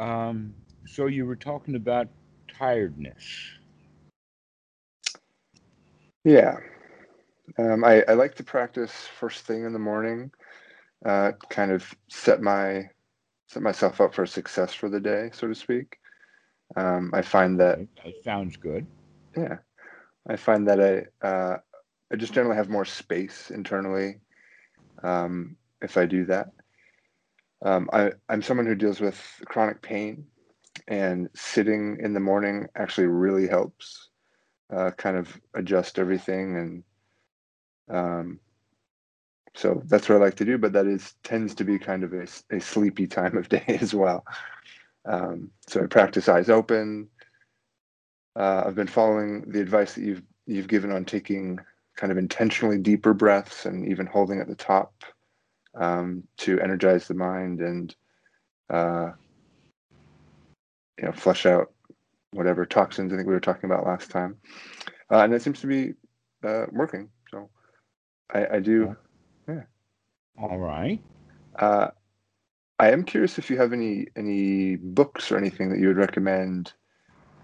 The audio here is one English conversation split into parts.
Um, so you were talking about tiredness. Yeah. Um, I, I like to practice first thing in the morning, uh, kind of set my set myself up for success for the day, so to speak. Um, I find that that sounds good. Yeah, I find that I uh, I just generally have more space internally um, if I do that. Um, I, I'm someone who deals with chronic pain, and sitting in the morning actually really helps uh, kind of adjust everything and um, so that's what I like to do, but that is tends to be kind of a, a sleepy time of day as well. Um, so I practice eyes open. Uh, I've been following the advice that you've you've given on taking kind of intentionally deeper breaths and even holding at the top um, to energize the mind and uh, you know flush out whatever toxins I think we were talking about last time, uh, and it seems to be uh, working. So I, I do, yeah. All right. Uh, I am curious if you have any any books or anything that you would recommend,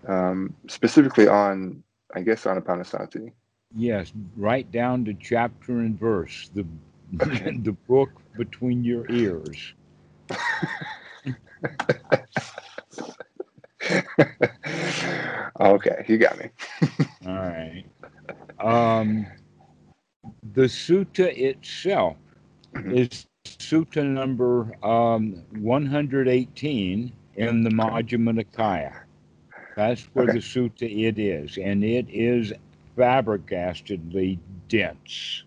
um, specifically on, I guess, on Anapanasati. Yes, right down to chapter and verse. The the book between your ears. okay, you got me. All right. Um, the sutta itself mm-hmm. is sutta number um, 118 in the Majjhima Nikaya. That's where okay. the sutta it is, and it is flabbergastedly dense.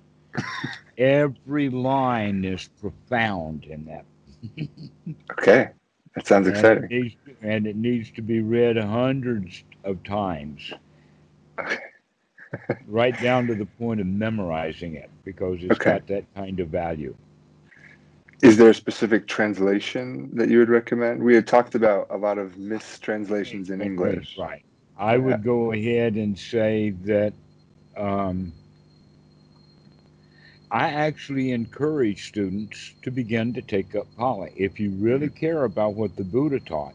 Every line is profound in that. okay, that sounds and exciting. It needs, and it needs to be read hundreds of times. right down to the point of memorizing it because it's okay. got that kind of value. Is there a specific translation that you would recommend? We had talked about a lot of mistranslations in English. Right. I yeah. would go ahead and say that um, I actually encourage students to begin to take up Pali. If you really mm-hmm. care about what the Buddha taught,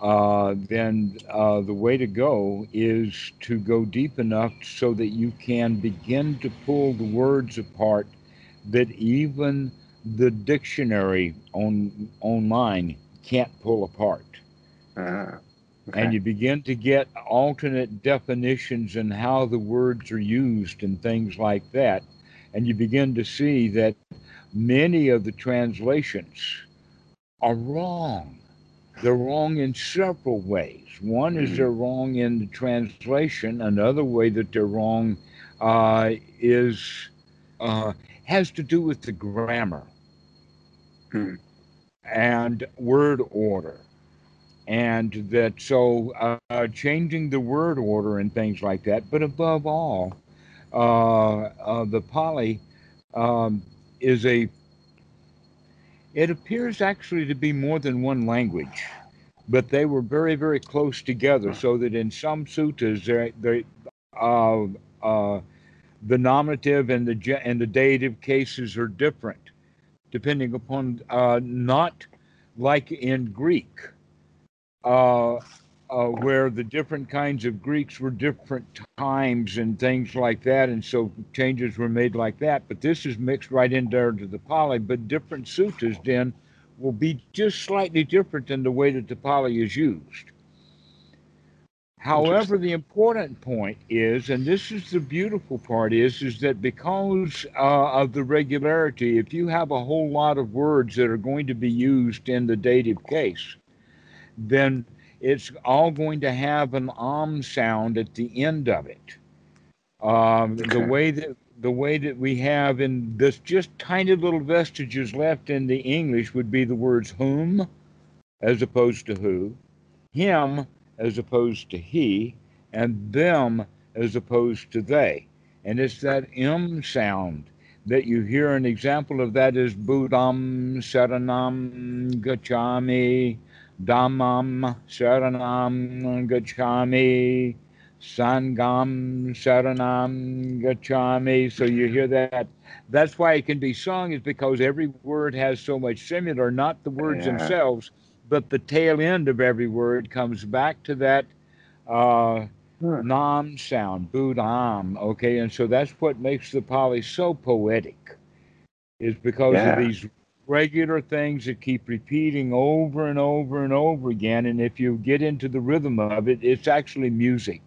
uh, then uh, the way to go is to go deep enough so that you can begin to pull the words apart that even the dictionary on online can't pull apart. Uh, okay. And you begin to get alternate definitions and how the words are used and things like that. And you begin to see that many of the translations are wrong they're wrong in several ways. One is they're wrong in the translation. Another way that they're wrong uh, is uh, has to do with the grammar hmm. and word order, and that so uh, changing the word order and things like that. But above all, the Pali um, is a it appears actually to be more than one language, but they were very, very close together, so that in some suttas, they, they, uh, uh, the nominative and the and the dative cases are different, depending upon uh, not like in Greek. Uh, where the different kinds of Greeks were different times and things like that, and so changes were made like that. But this is mixed right in there to the Pali. But different suttas then will be just slightly different in the way that the Pali is used. However, the important point is, and this is the beautiful part, is is that because uh, of the regularity, if you have a whole lot of words that are going to be used in the dative case, then it's all going to have an om sound at the end of it. Um, okay. The way that the way that we have in this just tiny little vestiges left in the English would be the words whom as opposed to who, him as opposed to he, and them as opposed to they. And it's that M sound that you hear. An example of that is Buddham Saranam Gacchami Dhammam Saranam Gacchami, Sangham Saranam Gacchami. So you hear that. That's why it can be sung, is because every word has so much similar, not the words yeah. themselves, but the tail end of every word comes back to that uh, Huh. nam sound, budam. Okay, and so that's what makes the Pali so poetic, is because Yeah. of these regular things that keep repeating over and over and over again. And if you get into the rhythm of it, it's actually music.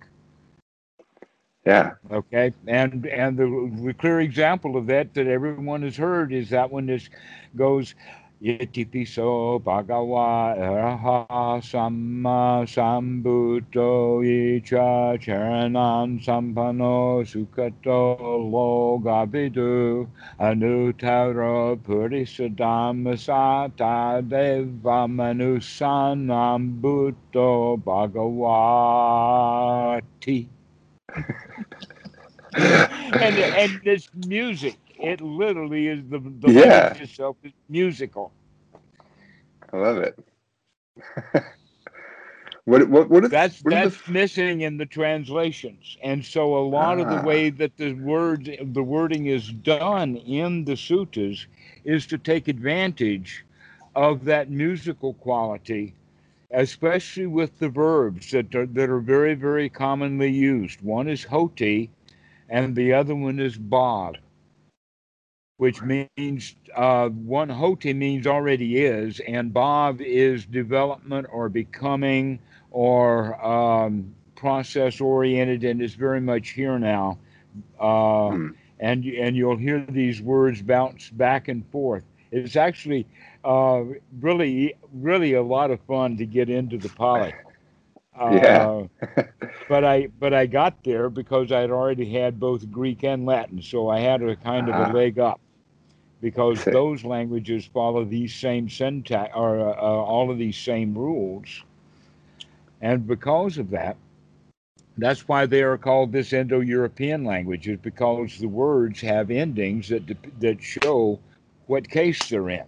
Yeah. Okay, and and the, the clear example of that that everyone has heard is that one that goes Yetipiso Bhagawa Araha Samma Sambuddho Icha Charanan Sampano Sukato Logavidu Anutara Purisadhamma Sata Deva Manusanam Buddho Bhagavati and and this music, it literally is the the Yeah. itself is musical. I love it. what what what is That's what are the that's missing in the translations, and so a lot of the Ah. way that the words the wording is done in the suttas is to take advantage of that musical quality. Especially with the verbs that are, that are very, very commonly used. One is hoti, and the other one is bob. Which means uh, one hoti means already is, and bob is development or becoming or um, process oriented, and is very much here now. Uh, Hmm. and and you'll hear these words bounce back and forth. It's actually uh, really really a lot of fun to get into the. Uh, Yeah. but I but I got there because I'd already had both Greek and Latin, so I had a kind of Ah. a leg up because those languages follow these same syntax or uh, uh, all of these same rules, and because of that, that's why they are called this Indo-European languages because the words have endings that that show what case they're in,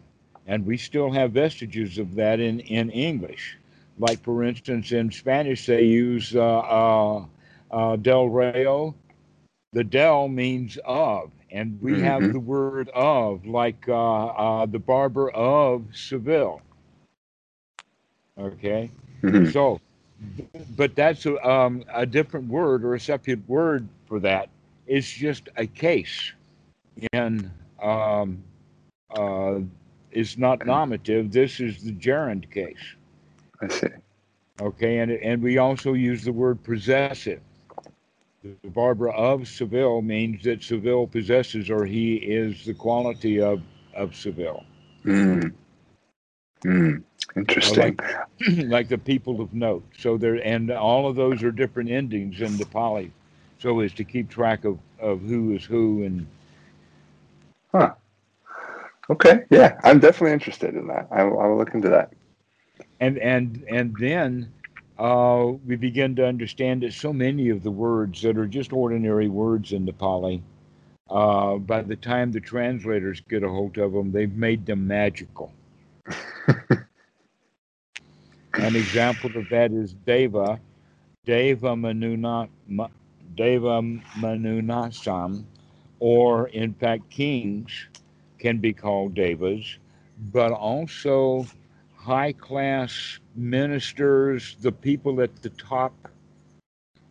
and we still have vestiges of that in in English. Like for instance, in Spanish they use uh, uh, uh, del reo. The del means of, and we have Mhm. the word of, like uh, uh, the barber of Seville. Okay. Mhm. So, but that's a, um, a different word or a separate word for that. It's just a case. and um, uh, it's not nominative. This is the gerund case. I see. Okay, and and we also use the word possessive. The Barber of Seville means that Seville possesses, or he is the quality of of Seville, Mm. Mm. Interesting. like the people of note. So there, and all of those are different endings in the Pali, so as to keep track of of who is who and Huh. Okay. Yeah, I'm definitely interested in that. I will, I will look into that. and and and then uh, we begin to understand that so many of the words that are just ordinary words in the Pali, uh, by the time the translators get a hold of them, they've made them magical. An example of that is Deva, Deva Manuna, Ma, Deva Manunasam, or in fact, kings can be called Devas, but also high class ministers, the people at the top.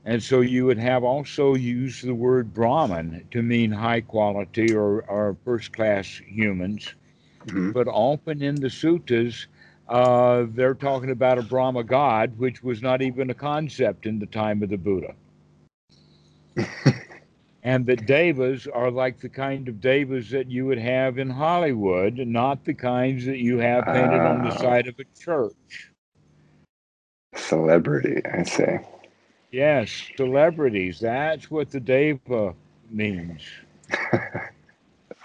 And so you would have also used the word Brahman to mean high quality or, or first class humans. Mhm. But often in the suttas, uh, they're talking about a Brahma god, which was not even a concept in the time of the Buddha. and that devas are like the kind of devas that you would have in Hollywood, not the kinds that you have painted on the Ah. side of a church. Celebrity. I say. Yes, celebrities. That's what the deva means.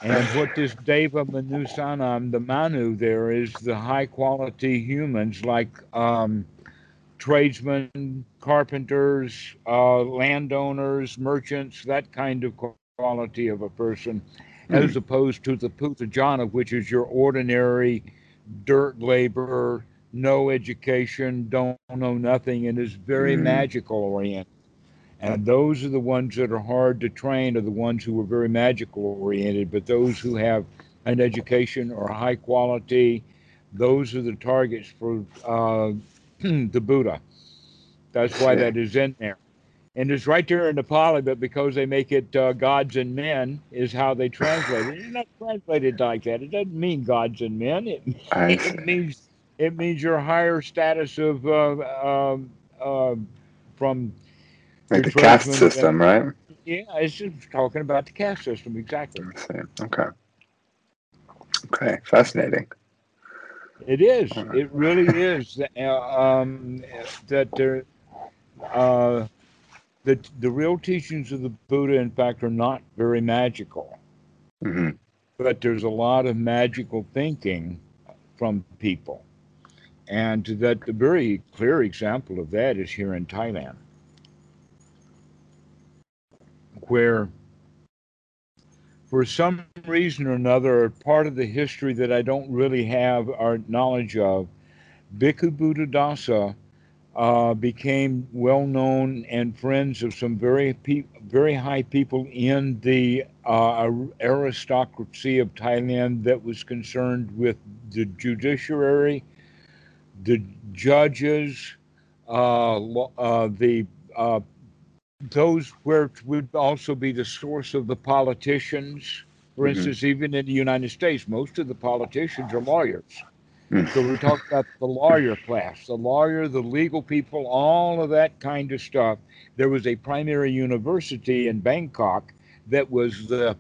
and what this deva manusanam, the manu there is the high quality humans like um, tradesmen, carpenters, uh, landowners, merchants, that kind of quality of a person, as opposed to the puthujjana, which is your ordinary dirt laborer, no education, don't know nothing, and is very Mm. magical oriented. And those are the ones that are hard to train, are the ones who are very magical oriented. But those who have an education or high quality, those are the targets for uh, the Buddha. That's why that is in there. And it's right there in the Pali, but because they make it uh, gods and men, is how they translate it. It's not translated like that. It doesn't mean gods and men. It, it means it means your higher status of uh, um, uh, from like the caste system, right? Yeah, it's just talking about the caste system exactly. Okay. Okay, fascinating. It is. It really is. Uh, um, that there, uh, the the real teachings of the Buddha, in fact, are not very magical. Mm-hmm. But there's a lot of magical thinking from people, and that the very clear example of that is here in Thailand, where for some reason or another, part of the history that I don't really have our knowledge of, Bhikkhu Buddhadasa uh, became well known and friends of some very pe- very high people in the uh, aristocracy of Thailand that was concerned with the judiciary, the judges, uh, uh the uh, those where would also be the source of the politicians. For mm-hmm. instance, even in the United States, most of the politicians are lawyers. Mm. So we talk about the lawyer class, the lawyer, the legal people, all of that kind of stuff. There was a primary university in Bangkok that was the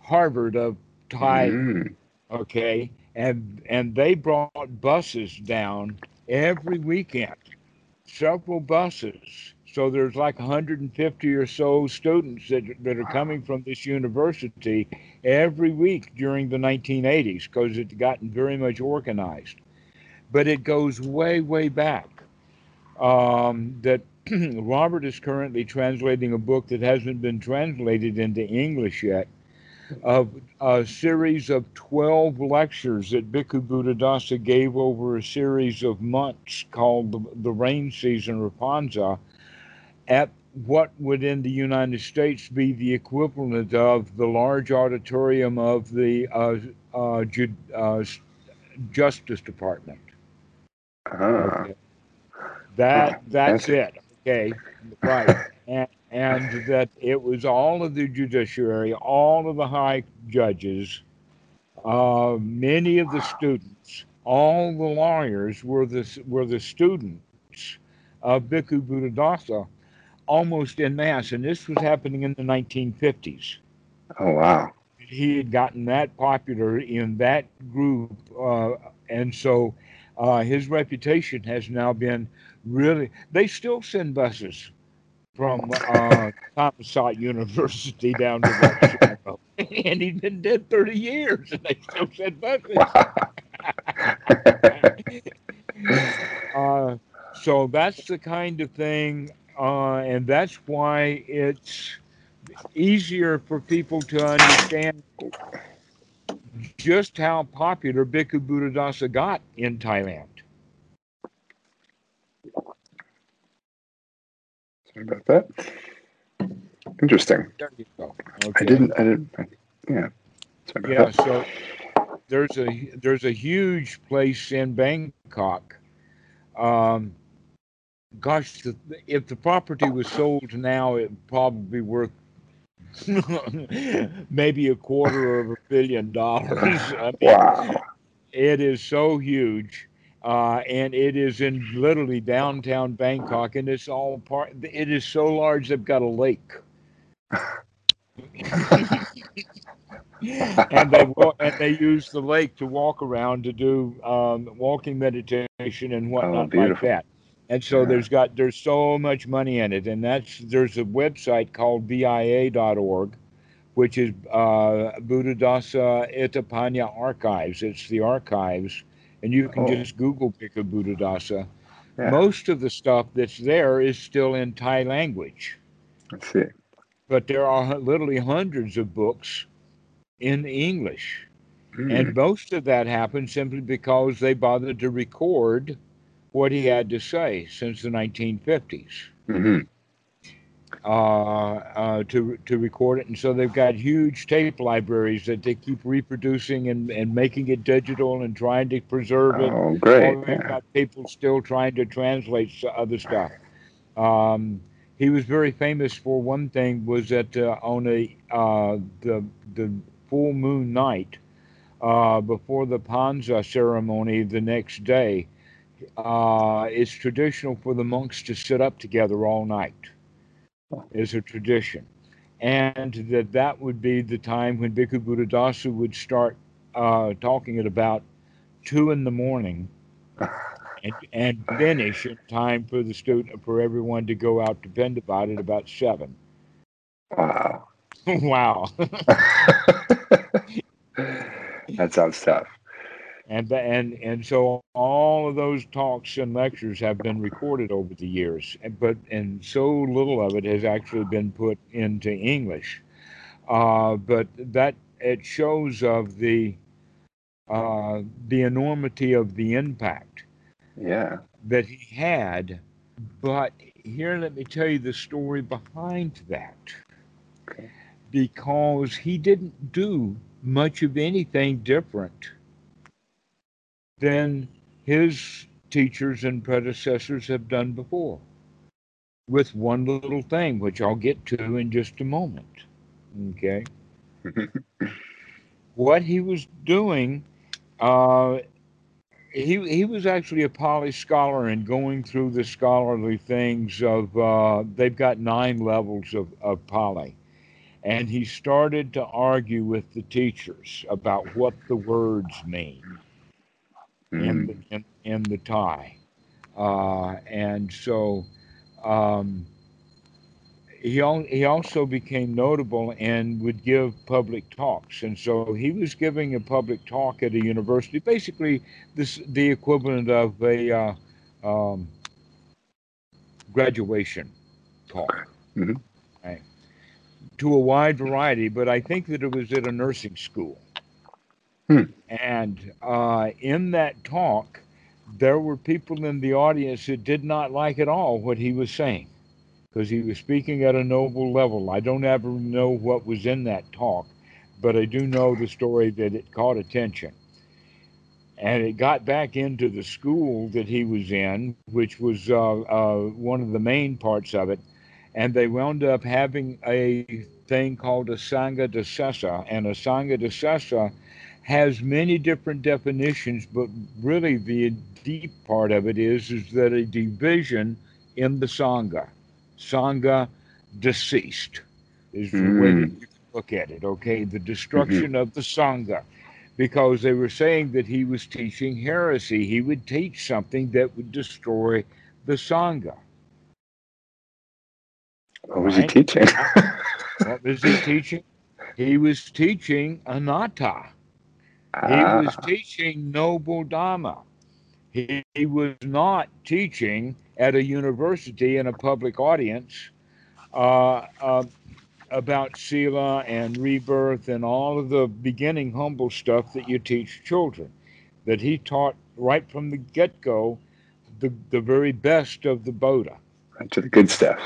Harvard of Thai. Mm. Okay, and and they brought buses down every weekend, several buses so there's like 150 or so students that, that are coming from this university every week during the 1980s because it's gotten very much organized. But it goes way, way back. Um, that Robert is currently translating a book that hasn't been translated into English yet of a series of 12 lectures that Bhikkhu Buddhadasa gave over a series of months called the, the rain season or Phansa at what would in the United States be the equivalent of the large auditorium of the uh, uh, Ju- uh, Justice Department. Uh, okay. That that's it. Okay, right, and and that it was all of the judiciary, all of the high judges, uh, many of the students, all the lawyers were the were the students of Bhikkhu Buddhadasa almost in mass, and this was happening in the 1950s. Oh wow! He had gotten that popular in that group, uh, and so uh, his reputation has now been really. They still send buses from uh, Thammasat University down to that and he's been dead 30 years, and they still send buses. uh, so that's the kind of thing uh, and that's why it's easier for people to understand just how popular Bhikkhu Buddhadasa got in Thailand. Sorry about that. Interesting. Okay. I didn't. I didn't. I, yeah. yeah. That. So there's a there's a huge place in Bangkok. Um, gosh, the, if the property was sold now, it'd probably be worth maybe a quarter of a billion dollars. I mean, wow. It is so huge. Uh, and it is in literally downtown Bangkok, and it's all part. It is so large they've got a lake, and they and they use the lake to walk around to do um, walking meditation and whatnot oh, like that. And so there's got there's so much money in it, and that's there's a website called BIA.org, which is uh, Buddhadasa Itapanya Archives. It's the archives, and you can oh. just Google Bhikkhu Buddhadasa. Yeah. Most of the stuff that's there is still in Thai language. That's it. But there are literally hundreds of books in English. Mm. And most of that happened simply because they bothered to record what he had to say since the 1950s. Mm-hmm. uh, uh, to to record it, and so they've got huge tape libraries that they keep reproducing and, and making it digital and trying to preserve it. Oh, great. They've Yeah. got people still trying to translate other stuff. Um, he was very famous for one thing was that uh, on a uh, the the full moon night uh, before the Phansa ceremony the next day, uh, it's traditional for the monks to sit up together all night. Is a tradition, and that that would be the time when Bhikkhu Buddhadasa would start uh, talking at about two in the morning and, and finish in time for the student for everyone to go out to Pindabat at about seven. Wow. wow. that sounds tough. And, and and so all of those talks and lectures have been recorded over the years, and- but and so little of it has actually been put into English. Uh, but that it shows of the uh, the enormity of the impact Yeah. that he had. But here, let me tell you the story behind that. Okay. Because he didn't do much of anything different than his teachers and predecessors have done before, with one little thing, which I'll get to in just a moment. Okay. what he was doing, uh, he he was actually a Pali scholar and going through the scholarly things of uh, they've got nine levels of, of Pali, and he started to argue with the teachers about what the words mean in Mm. the, in, in the Thai, uh, and so. Um, he, al- he also became notable and would give public talks. And so he was giving a public talk at a university, basically this the equivalent of a uh, um, graduation talk, Mhm. right, to a wide variety. But I think that it was at a nursing school. Hmm. And uh, in that talk, there were people in the audience that did not like at all what he was saying because he was speaking at a noble level. I don't ever know what was in that talk, but I do know the story that it caught attention. And it got back into the school that he was in, which was uh, uh, one of the main parts of it. And they wound up having a thing called a Sanghadisesa. And a Sanghadisesa has many different definitions, but really the deep part of it is, is that a division in the Sangha. Sangha deceased is the way that hmm. you can look at it, okay? The mm-hmm. destruction of the Sangha. Because they were saying that he was teaching heresy. He would teach something that would destroy the Sangha. What was he teaching? What was he teaching? He was teaching anatta. He Ah, was teaching noble Dharma. He, he was not teaching at a university in a public audience uh, uh, about Sila and rebirth and all of the beginning humble stuff that you teach children. That he taught right from the get go the, the very best of the Buddha. to the good stuff.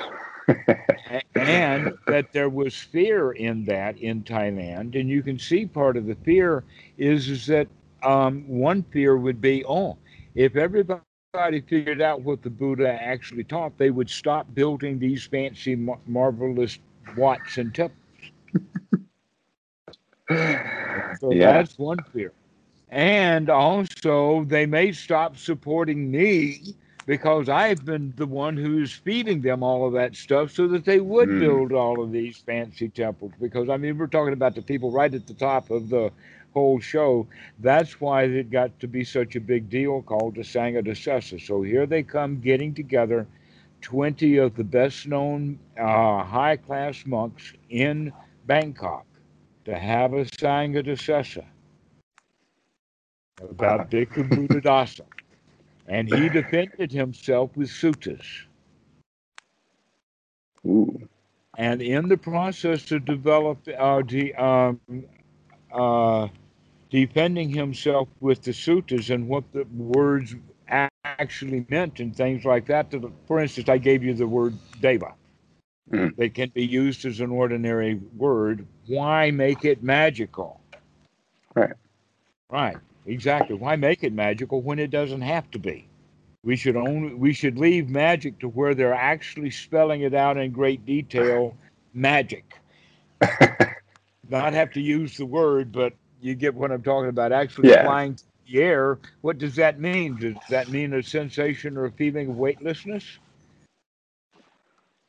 And that there was fear in that in Thailand, and you can see part of the fear is is that um, one fear would be, oh, if everybody figured out what the Buddha actually taught, they would stop building these fancy, mar- marvelous wats and temples. So yeah. that's one fear. And also, they may stop supporting me because I've been the one who's feeding them all of that stuff so that they would Hmm. build all of these fancy temples. Because, I mean, we're talking about the people right at the top of the whole show. That's why it got to be such a big deal called the Sanghadisesa. So here they come getting together 20 of the best known uh, high class monks in Bangkok to have a Sanghadisesa about Bhikkhu Buddhadasa. And he defended himself with suttas. Ooh. And in the process of developing, uh, de, um, uh, defending himself with the suttas and what the words actually meant and things like that. For instance, I gave you the word deva. That can be used as an ordinary word, why make it magical? Right. Right. Exactly. Why make it magical when it doesn't have to be? We should only we should leave magic to where they're actually spelling it out in great detail. Magic. Not have to use the word, but you get what I'm talking about. Actually Yeah. flying through the air. What does that mean? Does that mean a sensation or a feeling of weightlessness?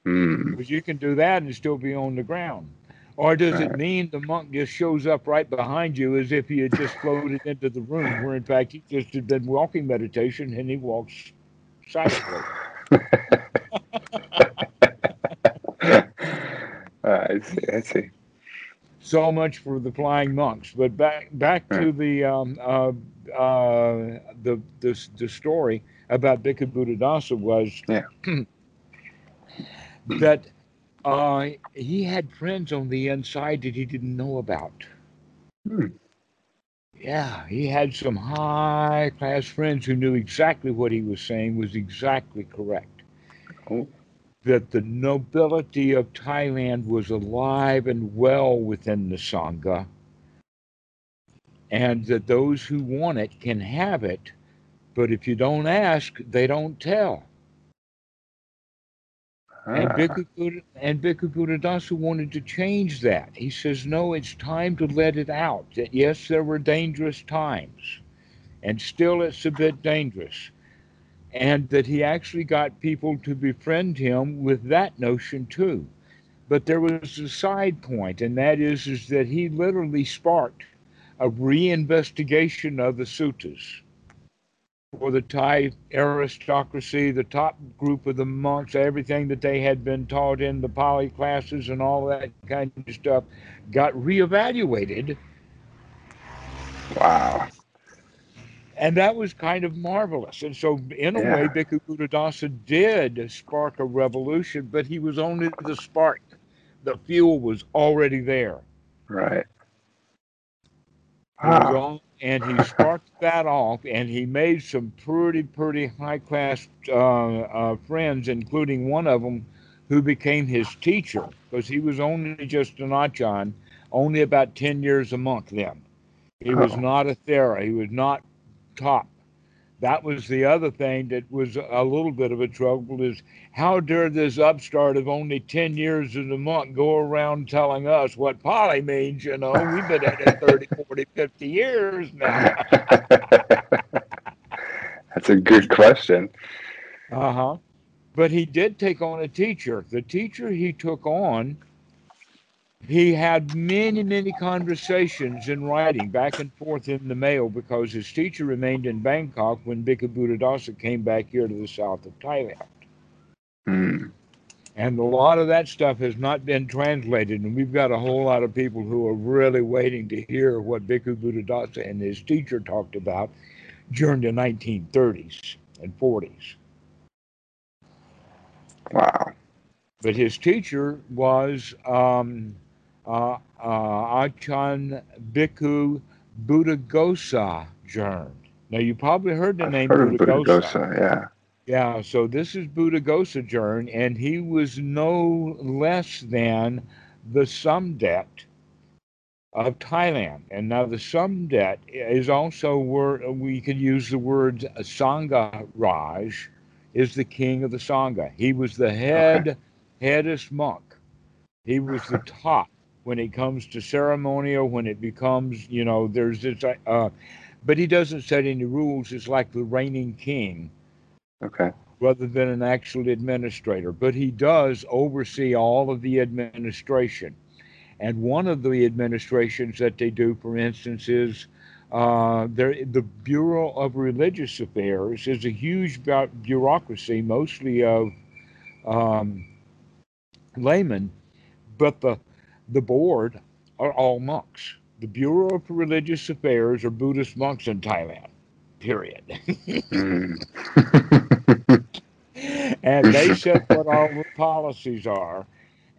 Hmm. Because you can do that and still be on the ground. Or does it mean the monk just shows up right behind you as if he had just floated into the room, where in fact he just had been walking meditation and he walks silently? Uh, I see. I see. So much for the flying monks. But back back to the um, uh, uh, the, the the story about Bhikkhu Buddhadasa was Yeah. that uh, he had friends on the inside that he didn't know about. Hmm. Yeah, he had some high class friends who knew exactly what he was saying was exactly correct. Oh. That the nobility of Thailand was alive and well within the Sangha, and that those who want it can have it, but if you don't ask, they don't tell. And Bhikkhu, Buddha, and Bhikkhu Buddhadasa wanted to change that. He says, no, it's time to let it out. That yes, there were dangerous times, and still it's a bit dangerous. And that he actually got people to befriend him with that notion too. But there was a side point, and that is, is that he literally sparked a reinvestigation of the suttas for the Thai aristocracy, the top group of the monks, everything that they had been taught in the Pali classes and all that kind of stuff got reevaluated. wow. And that was kind of marvelous. And so, in a Yeah. way, Bhikkhu Buddhadasa did spark a revolution, but he was only the spark. The fuel was already there. Right. Wow. And he sparked that off, and he made some pretty, pretty high class uh, uh, friends, including one of them who became his teacher because he was only just an Achan, only about 10 years a monk then. He was not a Thera, he was not top. That was the other thing that was a little bit of a trouble is how dare this upstart of only 10 years in a monk go around telling us what Pali means, you know, we've been at it 30, 40, 50 years now. That's a good question. Uh huh. But he did take on a teacher. The teacher he took on, he had many, many conversations in writing back and forth in the mail because his teacher remained in Bangkok when Bhikkhu Buddhadasa came back here to the south of Thailand. Hmm. And a lot of that stuff has not been translated, and we've got a whole lot of people who are really waiting to hear what Bhikkhu Buddhadasa and his teacher talked about during the 1930s and 40s. Wow. but his teacher was um, uh, uh, Achan Bhikkhu Buddhaghosa Jern. Now, you probably heard the I've name heard of Buddhaghosa. Buddhaghosa. Yeah. Yeah, so this is Buddhaghosa Jern, and he was no less than the Somdet of Thailand. And now the Somdet is also where we can use the word Sangha Raj is the king of the Sangha. He was the head headest monk. He was the top when it comes to ceremonial, when it becomes, you know, there's this, uh, but he doesn't set any rules. It's like the reigning king Okay. rather than an actual administrator. But he does oversee all of the administration. And one of the administrations that they do, for instance, is uh, the Bureau of Religious Affairs is a huge bureaucracy, mostly of um, laymen, but the the board are all monks. The Bureau of Religious Affairs are Buddhist monks in Thailand. Period. Hmm. and they set what all the policies are,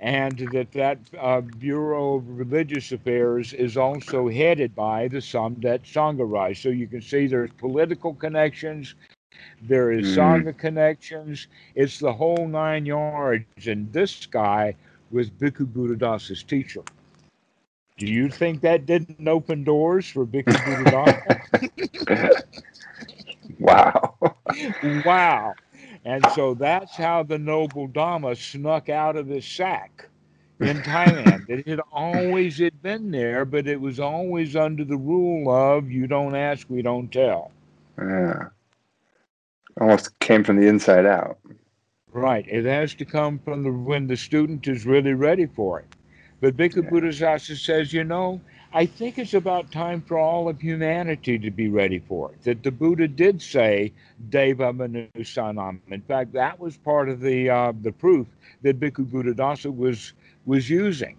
and that that uh, Bureau of Religious Affairs is also headed by the Somdet Sangharai. So you can see there's political connections, There is Mm. Sangha connections. It's the whole nine yards. And this guy was Bhikkhu Buddhadasa's teacher. Do you think that didn't open doors for Bhikkhu Buddhadasa? wow. wow. And so that's how the noble Dhamma snuck out of his sack in Thailand. it had always had been there, but it was always under the rule of you don't ask, we don't tell. Yeah. Almost came from the inside out. Right. It has to come from the when the student is really ready for it. But Bhikkhu Yeah. Buddhadasa says, you know, I think it's about time for all of humanity to be ready for it. That the Buddha did say Deva Manusanam. In fact, that was part of the uh, the proof that Bhikkhu Buddhadasa was was using.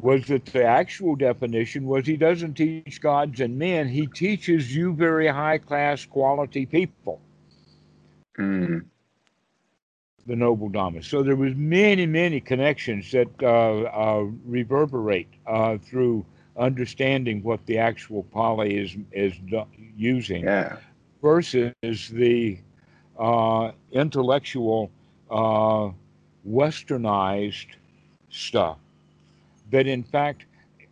Was that the actual definition was he doesn't teach gods and men, he teaches you very high class quality people Mm. The noble Dhamma. So there was many, many connections that uh, uh, reverberate uh, through understanding what the actual Pali is is using Yeah. versus the uh, intellectual, uh, westernized stuff. That in fact,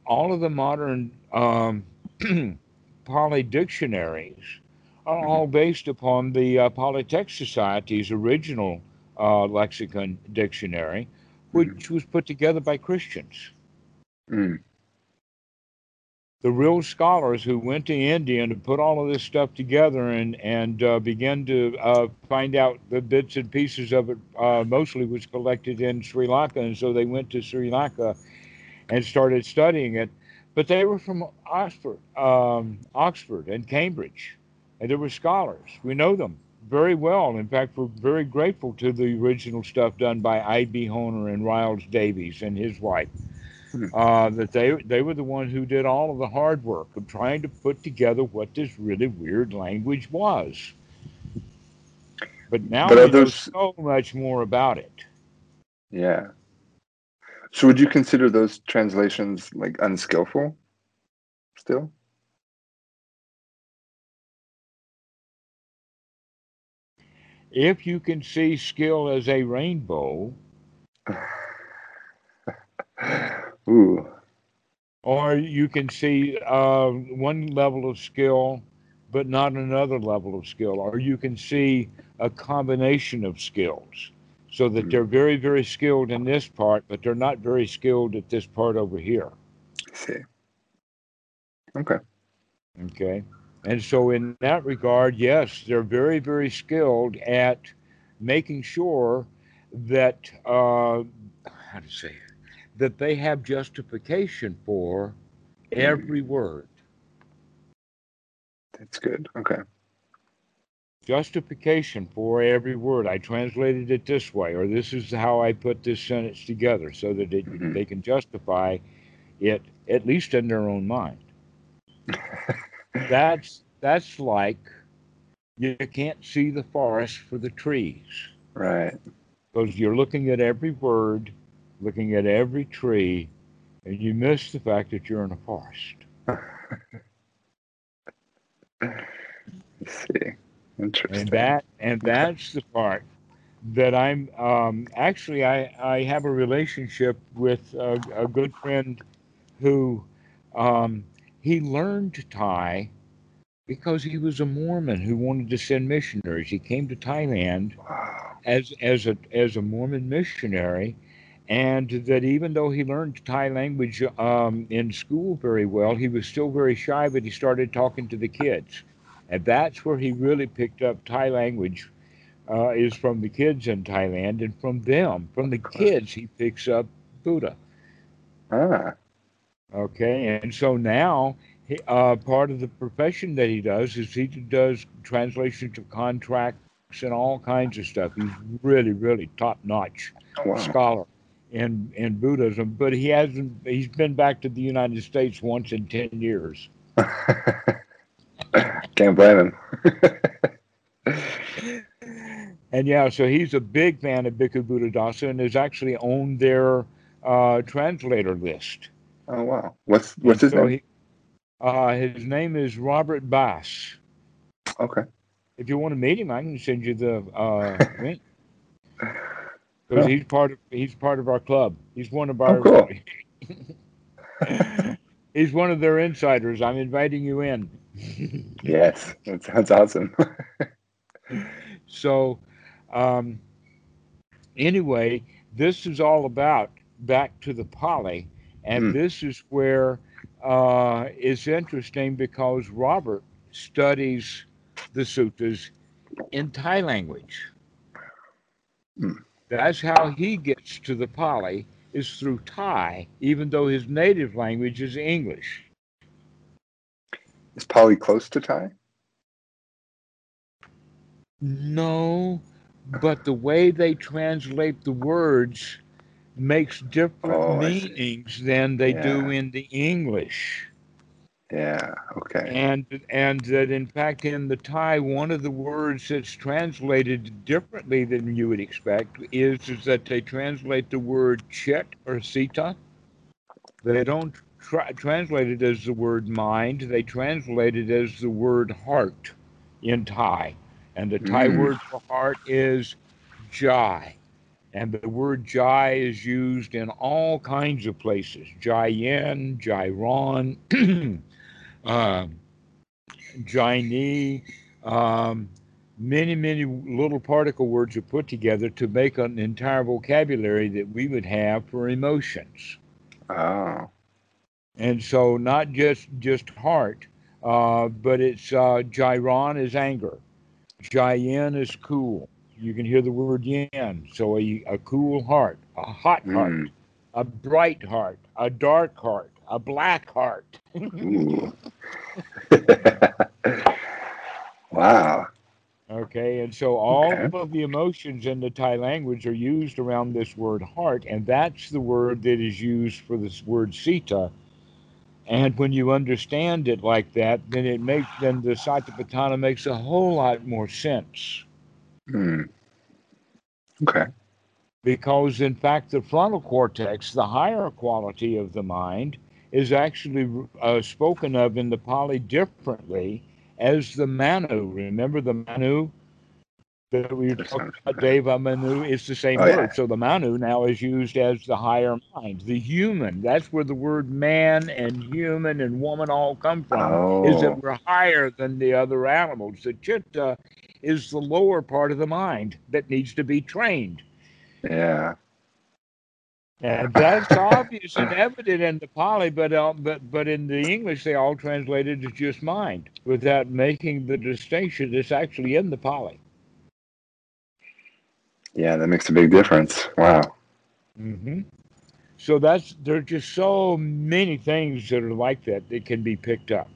all of the modern um, Pali dictionaries are all based upon the uh, Pali Text Society's original uh, lexicon dictionary, which was put together by Christians. Mm. The real scholars who went to India and put all of this stuff together and and uh, began to uh, find out the bits and pieces of it. Uh, mostly was collected in Sri Lanka, and so they went to Sri Lanka and started studying it. But they were from Oxford, um, Oxford and Cambridge, and they were scholars. We know them very well. In fact, we're very grateful to the original stuff done by I.B. Horner and Rhys Davids and his wife. Hmm. Uh, that they they were the ones who did all of the hard work of trying to put together what this really weird language was. But now But we are know so much more about it. Yeah. So would you consider those translations like unskillful still? If you can see skill as a rainbow, Ooh. or you can see uh, one level of skill but not another level of skill, or you can see a combination of skills so that Hmm. they're very, very skilled in this part, but they're not very skilled at this part over here. I see. Okay. Okay. And so, in that regard, yes, they're very, very skilled at making sure that, uh, how to say it, that they have justification for every word. That's good. Okay. Justification for every word. I translated it this way, or this is how I put this sentence together so that it, Mhm. they can justify it, at least in their own mind. That's that's like you can't see the forest for the trees Right. because you're looking at every word, looking at every tree, and you miss the fact that you're in a forest. See. Interesting. And that and that's the part that I'm um, actually I, I have a relationship with a, a good friend who um, he learned Thai because he was a Mormon who wanted to send missionaries. He came to Thailand as as a as a Mormon missionary, and that even though he learned Thai language um, in school very well, he was still very shy. But he started talking to the kids, and that's where he really picked up Thai language. Uh, is from the kids in Thailand, and from them, from the kids, he picks up Buddha. Ah. Okay, and so now he, uh, part of the profession that he does is he does translations of contracts and all kinds of stuff. He's really, really top notch Oh, wow. scholar in in Buddhism, but he hasn't. He's been back to the United States once in ten years. Can't blame him. And yeah, so he's a big fan of Bhikkhu Buddhadasa and has actually owned their uh, translator list. Oh wow. What's what's his So name? he- uh, his name is Robert Bass. Okay. if you want to meet him, I can send you the uh, link because he's part of he's part of our club. He's one of our. Oh, cool. he's one of their insiders. I'm inviting you in. yes, that sounds awesome. so, um, anyway, this is all about back to the Pali, and Hmm. this is where uh, it's interesting because Robert studies the suttas in Thai language. Hmm. That's how he gets to the Pali is through Thai, even though his native language is English. Is Pali close to Thai? No, but the way they translate the words makes different Oh, meanings than they do in the English. Yeah. Okay. And and that in fact in the Thai one of the words that's translated differently than you would expect is, is that they translate the word chet or sita. They don't tra- translate it as the word mind, they translate it as the word heart in Thai. And the Thai Mm. word for heart is jai. And the word jai is used in all kinds of places. Jai yen, jai ron, um, jai ni. Um, many, many little particle words are put together to make an entire vocabulary that we would have for emotions. Oh. And so not just just heart, uh, but it's uh, Jai ron is anger, Jai yen is cool. You can hear the word yen, so a, a cool heart, a hot heart, Mm. a bright heart, a dark heart, a black heart. Wow. Okay, and so all Okay. of the emotions in the Thai language are used around this word heart, and that's the word that is used for this word sita. And when you understand it like that, then it makes then the Satipatthana makes a whole lot more sense. Mm. Okay. Because in fact, the frontal cortex, the higher quality of the mind, is actually uh, spoken of in the Pali differently as the Manu. Remember the Manu that we That talking about? Deva Manu. It's the same Oh, word. yeah. So the Manu now is used as the higher mind, the human. That's where the word man and human and woman all come from. Is Oh. that we're higher than the other animals? The chitta is the lower part of the mind that needs to be trained. Yeah. And that's obvious and evident in the Pali, but uh, but but in the English they all translate it as just mind, without making the distinction that's actually in the Pali. Yeah, that makes a big difference. Wow. hmm So that's there are just so many things that are like that that can be picked up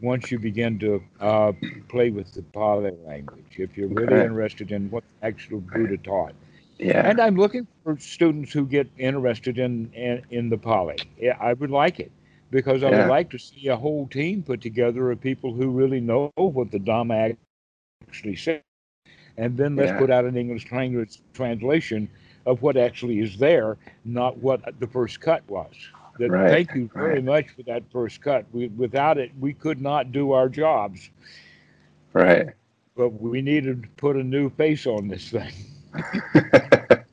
once you begin to uh, play with the Pali language. If you're really interested in what the actual Buddha taught. Yeah. And I'm looking for students who get interested in in, in the Pali. Yeah, I would like it because I Yeah. would like to see a whole team put together of people who really know what the Dhamma actually says, and then let's Yeah. put out an English language translation of what actually is there, not what the first cut was. That, Right, Thank you very right. much for that first cut. We, without it, we could not do our jobs. Right. But we needed to put a new face on this thing.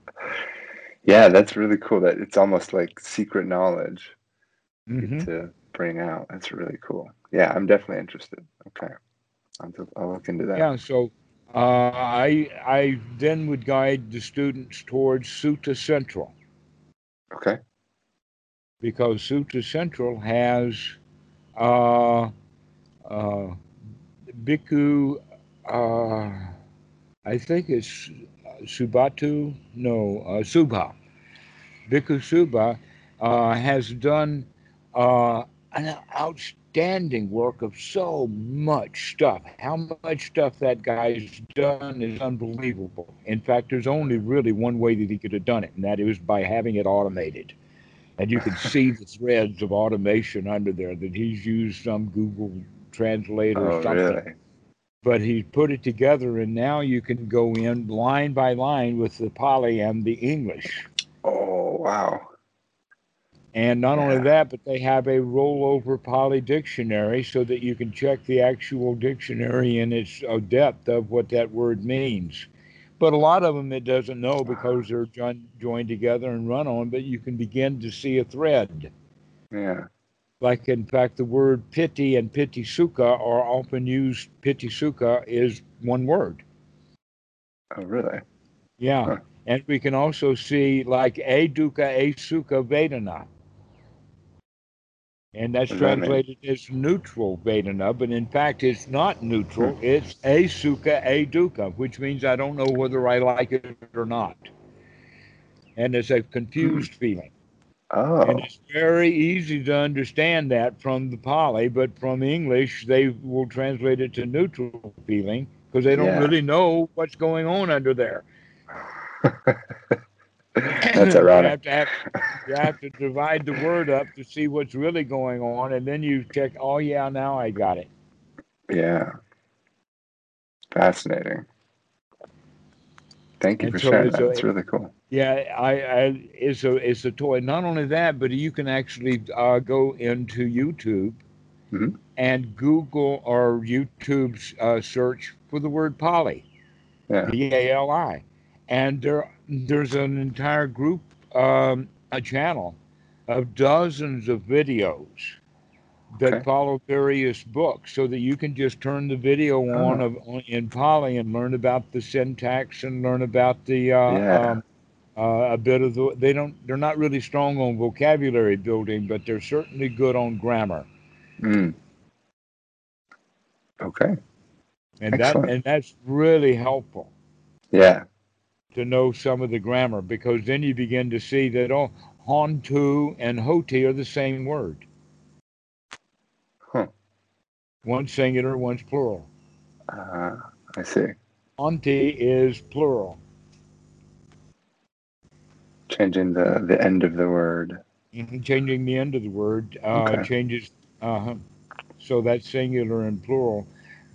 yeah, that's really cool. That it's almost like secret knowledge Mhm. to bring out. That's really cool. Yeah, I'm definitely interested. Okay. I'll, I'll look into that. Yeah, so uh, I I then would guide the students towards Sutta Central Okay. Because Sutta Central has uh, uh, Bhikkhu, uh, I think it's Subatu, no, uh, Subha. Bhikkhu Subha uh, has done uh, an outstanding work of so much stuff. How much stuff that guy's done is unbelievable. In fact, there's only really one way that he could have done it, and that is by having it automated. And you can see the threads of automation under there that he's used some Google Translate or Oh, something really? but he put it together and now you can go in line by line with the Pali and the English. Oh, wow. And not only that, but they have a rollover Pali dictionary so that you can check the actual dictionary in its uh, depth of what that word means. But a lot of them it doesn't know because they're join, joined together and run on, but you can begin to see a thread. Yeah. Like, in fact, the word piti and piti sukha are often used, piti sukha is one word. Oh, really? Yeah. Huh. And we can also see like a dukkha, a sukha, vedana. And that's What does that mean? translated as neutral Vedana, but in fact it's not Hmm. neutral. It's a sukha, a dukkha, which means I don't know whether I like it or not. And it's a confused feeling. Oh, And it's very easy to understand that from the Pali, but from English they will translate it to neutral feeling because they don't Yeah. really know what's going on under there. that's You ironic. have to have you have to divide the word up to see what's really going on, and then you check. Oh yeah, now I got it. Yeah. Fascinating. Thank you And for so sharing it's that. a- It's really cool. Yeah, I, I it's a it's a toy. Not only that, but you can actually uh, go into YouTube Mhm. and Google or YouTube's uh, search for the word Pali, Yeah. P A L I, and there there's an entire group, um, a channel, of dozens of videos that Okay. follow various books, so that you can just turn the video on Oh. of in Pali and learn about the syntax and learn about the uh, Yeah. um, uh, a bit of the they don't they're not really strong on vocabulary building but they're certainly good on grammar Mm. Okay. and Excellent. that and that's really helpful Yeah. To know some of the grammar because then you begin to see that oh hontu and hoti are the same word Huh. one's singular one's plural Uh, I see. honti is plural Changing the the end of the word. Mhm, changing the end of the word uh, Okay. changes uh so that's singular and plural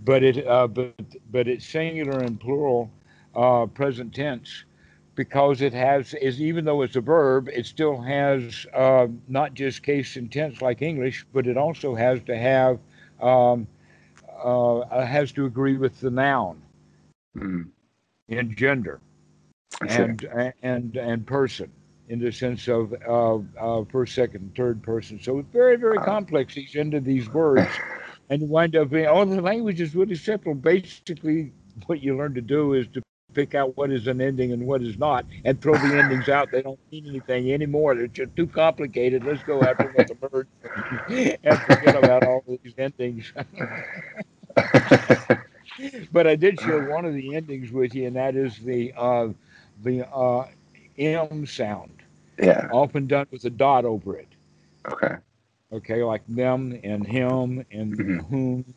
but it uh, but but it's singular and plural uh, present tense because it has is even though it's a verb it still has uh, not just case and tense like english but it also has to have um, uh, has to agree with the noun Mm. in gender see. and and and person in the sense of uh, uh, first, second, third person. So it's very, very complex. These end of these words, and you wind up being. Oh, the language is really simple. Basically, what you learn to do is to pick out what is an ending and what is not, and throw the endings out. They don't mean anything anymore. They're just too complicated. Let's go after what's emerged and forget about all these endings. but I did share one of the endings with you, and that is the uh, the uh, M sound, yeah. often done with a dot over it. Okay. Okay, like them and him and Mhm. whom.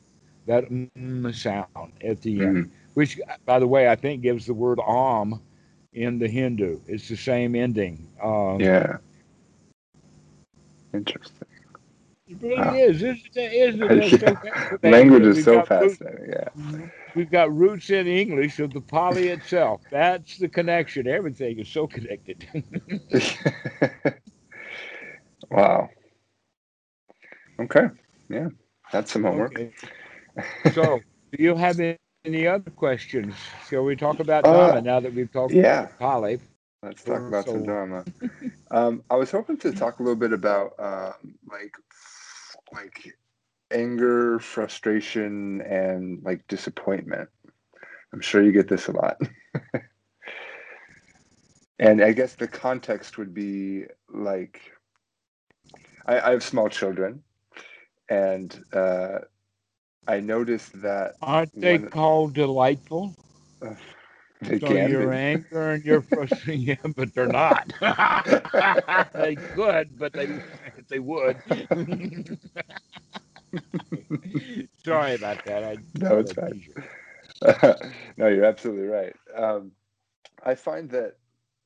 That mm sound at the end, Mhm. Which, by the way, I think gives the word om in the Hindu. It's the same ending. Um, Yeah. Interesting. It really Wow. is, isn't it? Isn't so. Language is so got roots- fascinating. Yeah. We've got roots in English of the Pali itself. That's the connection. Everything is so connected. wow. Okay. Yeah. That's some homework. Okay. So, do you have any other questions? Shall we talk about Uh, Dharma now that we've talked Yeah. about Pali? Let's talk about some drama. Um, I was hoping to talk a little bit about um, like like anger, frustration, and like disappointment. I'm sure you get this a lot. and I guess the context would be like I, I have small children, and uh, I noticed that Aren't they One- called delightful? they So can your be. anger and your frustration, yeah, but they're not. they could, but they they would. Sorry about that. I No, it's fine. no, you're absolutely right. Um, I find that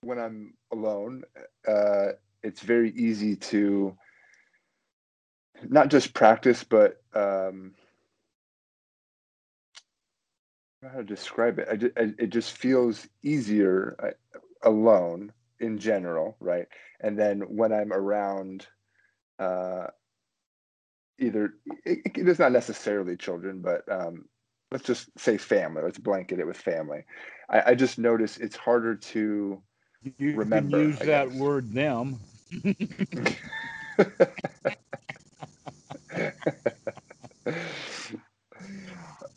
when I'm alone, uh, it's very easy to not just practice, but um, I don't know how to describe it. I I- it just feels easier uh, alone in general, right? And then when I'm around uh, either it, it's not necessarily children, but um, let's just say family. Let's blanket it with family. I, I just notice it's harder to You remember, can use that word them.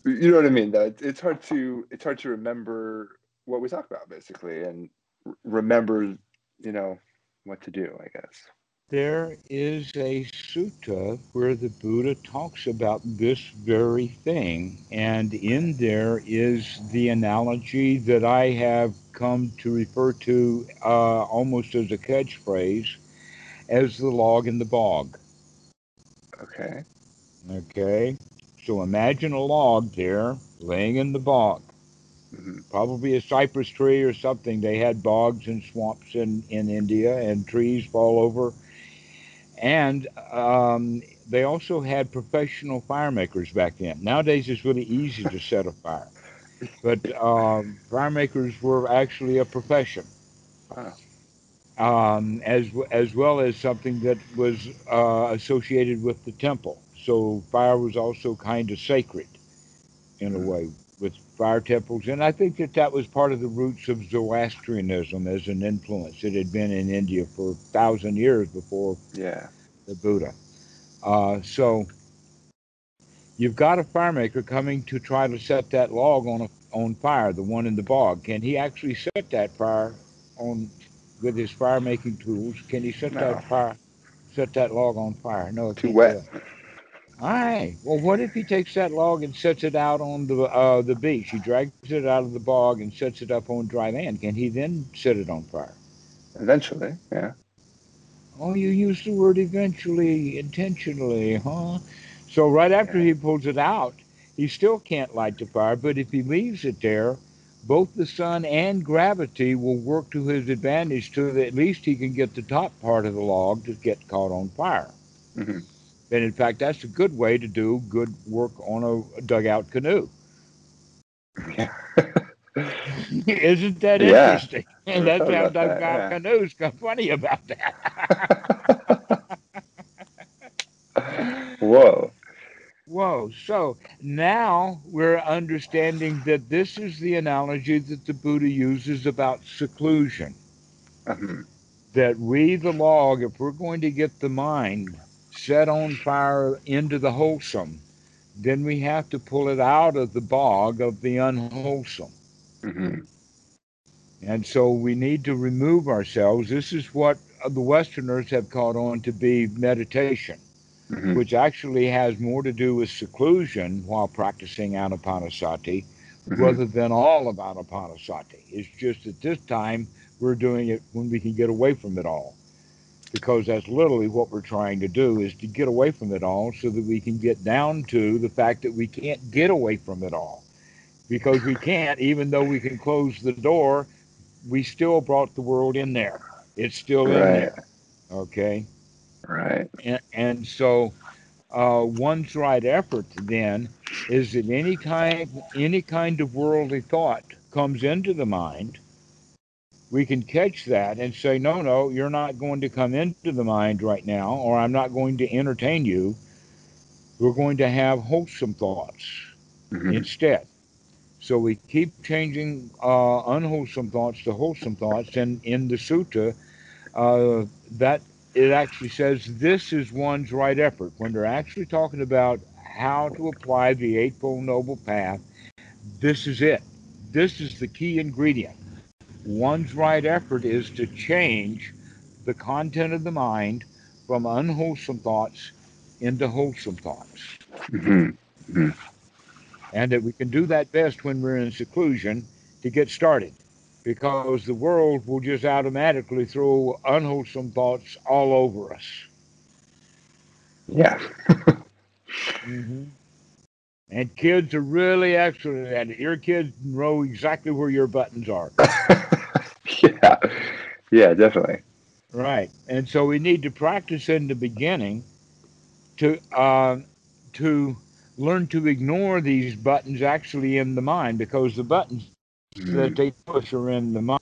you know what I mean, though. It's, hard to it's hard to remember what we talk about basically, and remember, you know, what to do. I guess. There is a sutta where the Buddha talks about this very thing, and in there is the analogy that I have come to refer to uh, almost as a catchphrase as the log in the bog. Okay. Okay, so imagine a log there laying in the bog, hmm probably a cypress tree or something. They had bogs and swamps in, in India, and trees fall over and um, they also had professional fire makers back then. Nowadays, it's really easy to set a fire, but um, fire makers were actually a profession, Wow. um, as as well as something that was uh, associated with the temple. So fire was also kind of sacred in a Mhm. way with fire temples, and I think that that was part of the roots of Zoroastrianism as an influence. It had been in India for a thousand years before Yeah. the Buddha. Uh, so you've got a fire maker coming to try to set that log on a, on fire, the one in the bog. Can he actually set that fire on with his fire making tools? Can he set No. that fire set that log on fire? No, Too wet. All right. Well, what if he takes that log and sets it out on the uh, the beach? He drags it out of the bog and sets it up on dry land. Can he then set it on fire? Eventually. Yeah. Oh, you used the word eventually, intentionally, huh? So right after Yeah. he pulls it out, he still can't light the fire, but if he leaves it there, both the sun and gravity will work to his advantage to that at least he can get the top part of the log to get caught on fire. hmm And in fact, that's a good way to do good work on a dugout canoe. Isn't that Yeah. interesting? And that's how about that, dugout yeah. canoes got funny about that. Whoa. Whoa. So now we're understanding that this is the analogy that the Buddha uses about seclusion. Mhm. That we, the log, if we're going to get the mind set on fire into the wholesome, then we have to pull it out of the bog of the unwholesome. Mhm. And so we need to remove ourselves. This is what the Westerners have caught on to be meditation. Mhm. which actually has more to do with seclusion while practicing anapanasati Mhm. rather than all of anapanasati. It's just at this time we're doing it when we can get away from it all. Because that's literally what we're trying to do is to get away from it all so that we can get down to the fact that we can't get away from it all. Because we can't, even though we can close the door, we still brought the world in there. It's still in there. Okay Right. and, and so uh, one's right effort then is that any kind any kind of worldly thought comes into the mind we can catch that and say no no you're not going to come into the mind right now or i'm not going to entertain you. We're going to have wholesome thoughts Mhm. instead. So we keep changing uh, unwholesome thoughts to wholesome thoughts and in the sutta uh, that it actually says this is one's right effort. When they're actually talking about how to apply the eightfold noble path this is it. This is the key ingredient one's right effort is to change the content of the mind from unwholesome thoughts into wholesome thoughts Mhm. and that we can do that best when we're in seclusion to get started because the world will just automatically throw unwholesome thoughts all over us. Yeah. And kids are really excellent at it. Your kids know exactly where your buttons are. yeah. Yeah, definitely. Right. And so we need to practice in the beginning to uh, to learn to ignore these buttons actually in the mind because the buttons that Mhm. they push are in the mind.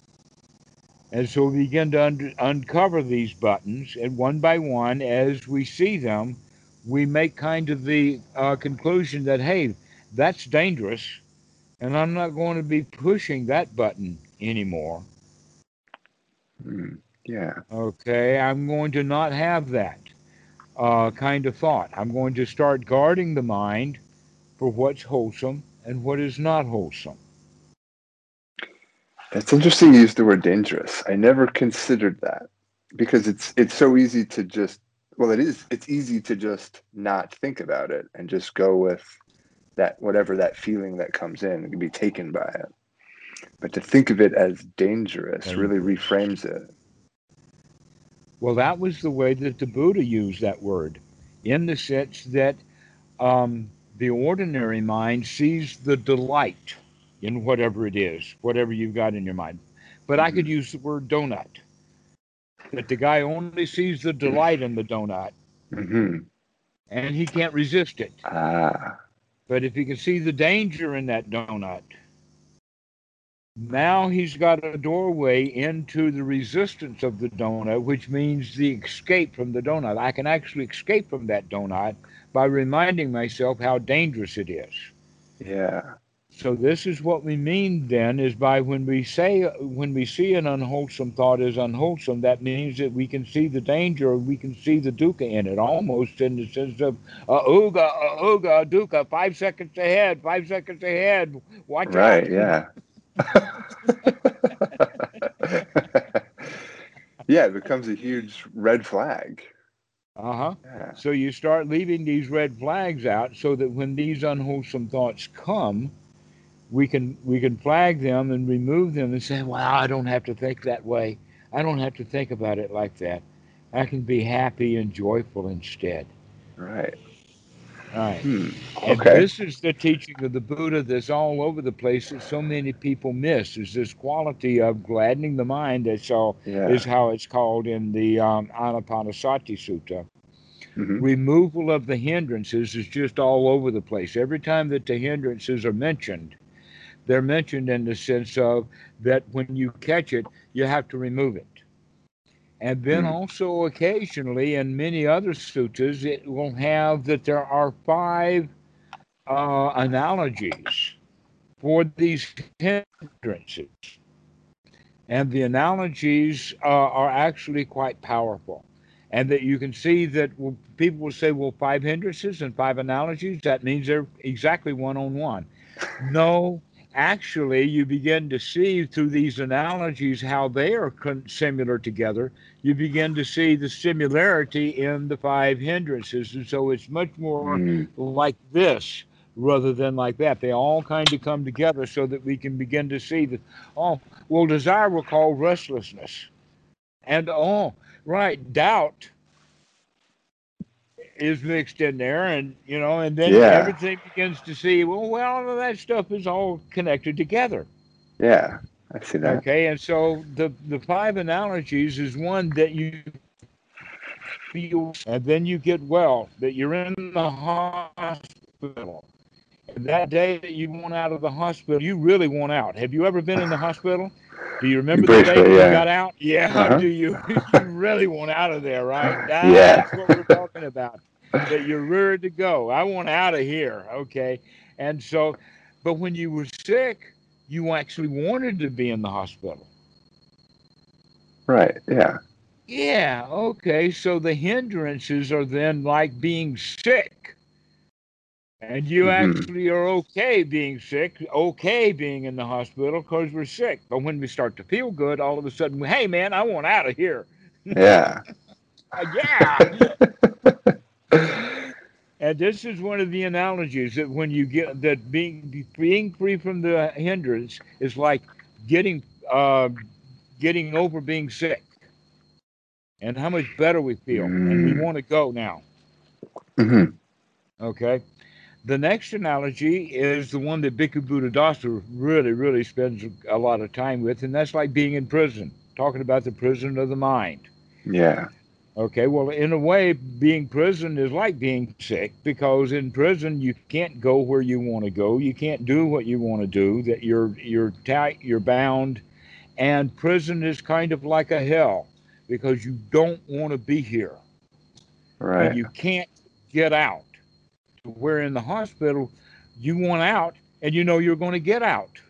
And so we begin to un- uncover these buttons, and one by one, as we see them, we make kind of the uh, conclusion that, hey, that's dangerous, and I'm not going to be pushing that button anymore. Mm, yeah. Okay, I'm going to not have that uh, kind of thought. I'm going to start guarding the mind for what's wholesome and what is not wholesome. That's interesting you use the word dangerous. I never considered that because it's it's so easy to just well it is it's easy to just not think about it and just go with that whatever that feeling that comes in and be taken by it. But to think of it as dangerous, really reframes it. Well, that was the way that the Buddha used that word, in the sense that um, the ordinary mind sees the delight in whatever it is, whatever you've got in your mind. But mm-hmm. I could mm-hmm. use the word donut. That the guy only sees the delight in the donut, mm-hmm. and he can't resist it. Ah. But if he can see the danger in that donut, now he's got a doorway into the resistance of the donut, which means the escape from the donut. I can actually escape from that donut by reminding myself how dangerous it is. Yeah. So this is what we mean then is by when we say when we see an unwholesome thought as unwholesome, that means that we can see the danger, we can see the dukkha in it, almost in the sense of uh, ooga, uh, ooga, dukkha, five seconds ahead, five seconds ahead. Watch right, out. yeah. yeah, it becomes a huge red flag. Uh huh. Yeah. So you start leaving these red flags out so that when these unwholesome thoughts come, we can we can flag them and remove them and say, "Well, I don't have to think that way. I don't have to think about it like that. I can be happy and joyful instead." Right. Right. Hmm. Okay. And this is the teaching of the Buddha that's all over the place that so many people miss. Is this quality of gladdening the mind? That's all yeah. is how it's called in the um, Anapanasati Sutta. Mm-hmm. Removal of the hindrances is just all over the place. Every time that the hindrances are mentioned, they're mentioned in the sense of that when you catch it, you have to remove it. And then mm. also occasionally in many other suttas, it will have that there are five uh, analogies for these hindrances. And the analogies uh, are actually quite powerful. And that you can see that people will say, well, five hindrances and five analogies, that means they're exactly one on one. No, actually you begin to see through these analogies how they are similar together. You begin to see the similarity in the five hindrances and so it's much more mm. like this rather than like that. They all kind of come together so that we can begin to see that oh well desire will call restlessness? And oh right doubt is mixed in there, and you know, and then yeah. everything begins to see. Well, well, that stuff is all connected together. Yeah, I see that. Okay, and so the the five analogies is one that you feel, and then you get well. That you're in the hospital. That day that you want out of the hospital, you really want out. Have you ever been in the hospital? Do you remember the day when yeah. you got out? Yeah. Uh-huh. Do you? you really want out of there, right? That's yeah. what we're talking about that you're ready to go. I want out of here. Okay. And so, but when you were sick, you actually wanted to be in the hospital. Right. Yeah. Yeah. Okay. So the hindrances are then like being sick. And you mm-hmm. actually are okay being sick, okay being in the hospital because we're sick. But when we start to feel good, all of a sudden, hey, man, I want out of here. Yeah. uh, yeah. And this is one of the analogies that when you get that being being free from the hindrance is like getting uh, getting over being sick, and how much better we feel, mm. and we mm. want to go now. Mm-hmm. Okay. The next analogy is the one that Bhikkhu Buddhadasa really, really spends a lot of time with, and that's like being in prison, talking about the prison of the mind. Yeah. Okay, well, in a way, being prison is like being sick because in prison you can't go where you want to go, you can't do what you want to do. That you're you're tight, you're bound, And prison is kind of like a hell because you don't want to be here. Right. And you can't get out. To where in the hospital, you want out and you know you're going to get out.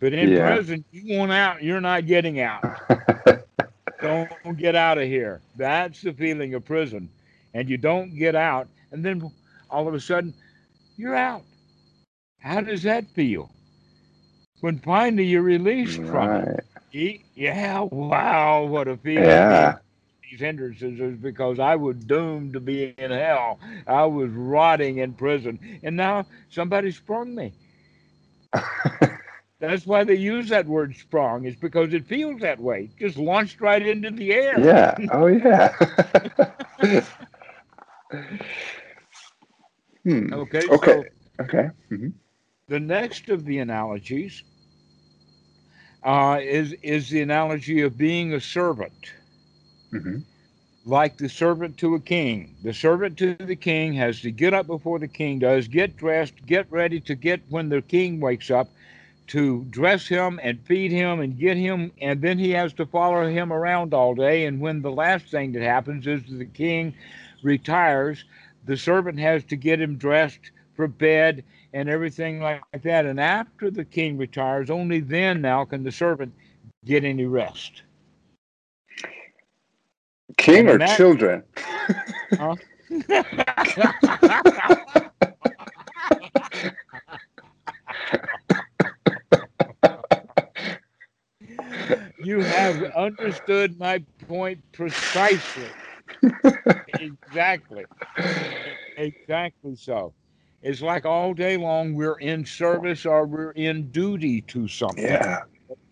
But in Yeah. prison, you want out, you're not getting out. don't get out of here. That's the feeling of prison. And you don't get out, and then all of a sudden, you're out. How does that feel? When finally you're released from it. Yeah, wow, what a feeling. Yeah. These hindrances is because I was doomed to be in hell. I was rotting in prison. And now somebody sprung me. That's why they use that word sprung, is because it feels that way. Just launched right into the air. yeah. Oh yeah. hmm. Okay. Okay. So Okay. hmm the next of the analogies uh, is is the analogy of being a servant, hmm like the servant to a king. The servant to the king has to get up before the king does, get dressed, get ready to get when the king wakes up, to dress him and feed him and get him, and then he has to follow him around all day. And when the last thing that happens is the king retires, the servant has to get him dressed for bed and everything like that. And after the king retires, only then now can the servant get any rest. King or that- children? you have understood my point precisely. exactly. Exactly so. It's like all day long we're in service or we're in duty to something. Yeah.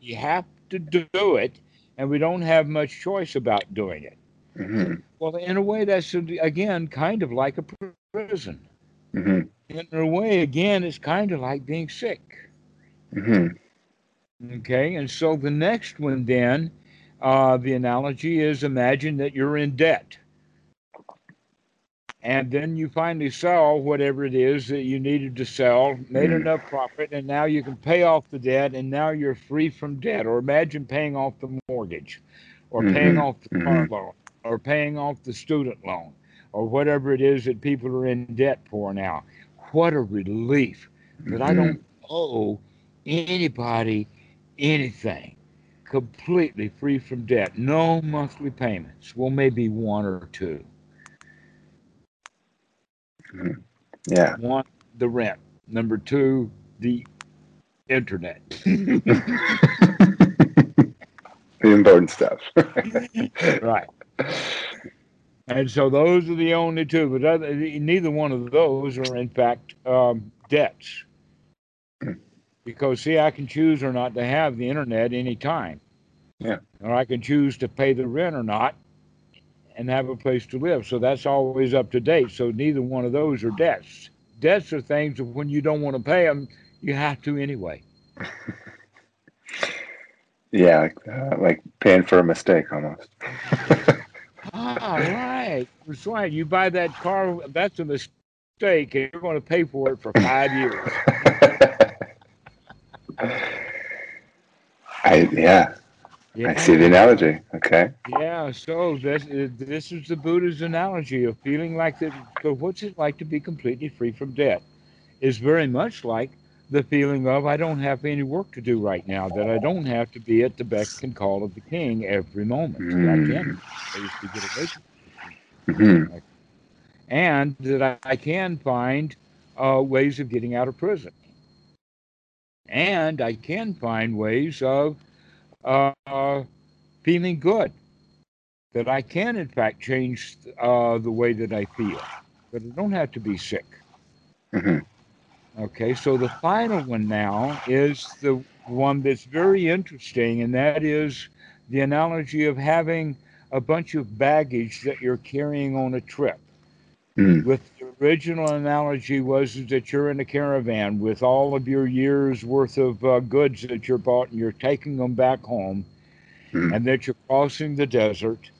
You have to do it, and we don't have much choice about doing it. Hmm Well, in a way, that's again kind of like a prison. hmm In a way, again, it's kind of like being sick. hmm Okay, and so the next one then, uh, the analogy is imagine that you're in debt. And then you finally sell whatever it is that you needed to sell, made Mm. enough profit, and now you can pay off the debt, and now you're free from debt. Or imagine paying off the mortgage, or paying Mhm, off the car mhm. loan, or paying off the student loan, or whatever it is that people are in debt for now. What a relief that I Mhm. don't owe anybody anything. Completely free from debt. No monthly payments. Well, maybe one or two. Yeah. One, the rent. Number two, the internet. the important stuff. right. And so those are the only two, but other, neither one of those are in fact um, debts. Because see, I can choose or not to have the internet anytime. Yeah. Or I can choose to pay the rent or not, and have a place to live. So that's always up to date. So neither one of those are debts. Debts are things that when you don't want to pay them, you have to anyway. yeah, like, uh, like paying for a mistake almost. Ah, right. That's right. You buy that car, that's a mistake, and you're going to pay for it for five years. I yeah, I see the analogy. Okay. Yeah, so this this is the Buddha's analogy of feeling like that. So what's it like to be completely free from debt? Is very much like the feeling of I don't have any work to do right now. That I don't have to be at the beck and call of the king every moment. That I can I used to get away from hmm and that I, I can find uh, ways of getting out of prison. And I can find ways of uh, feeling good. That I can, in fact, change uh, the way that I feel. That I don't have to be sick. hmm Okay, so the final one now is the one that's very interesting, and that is the analogy of having a bunch of baggage that you're carrying on a trip mm with the original analogy was that you're in a caravan with all of your years worth of uh, goods that you're bought and you're taking them back home Mm. and that you're crossing the desert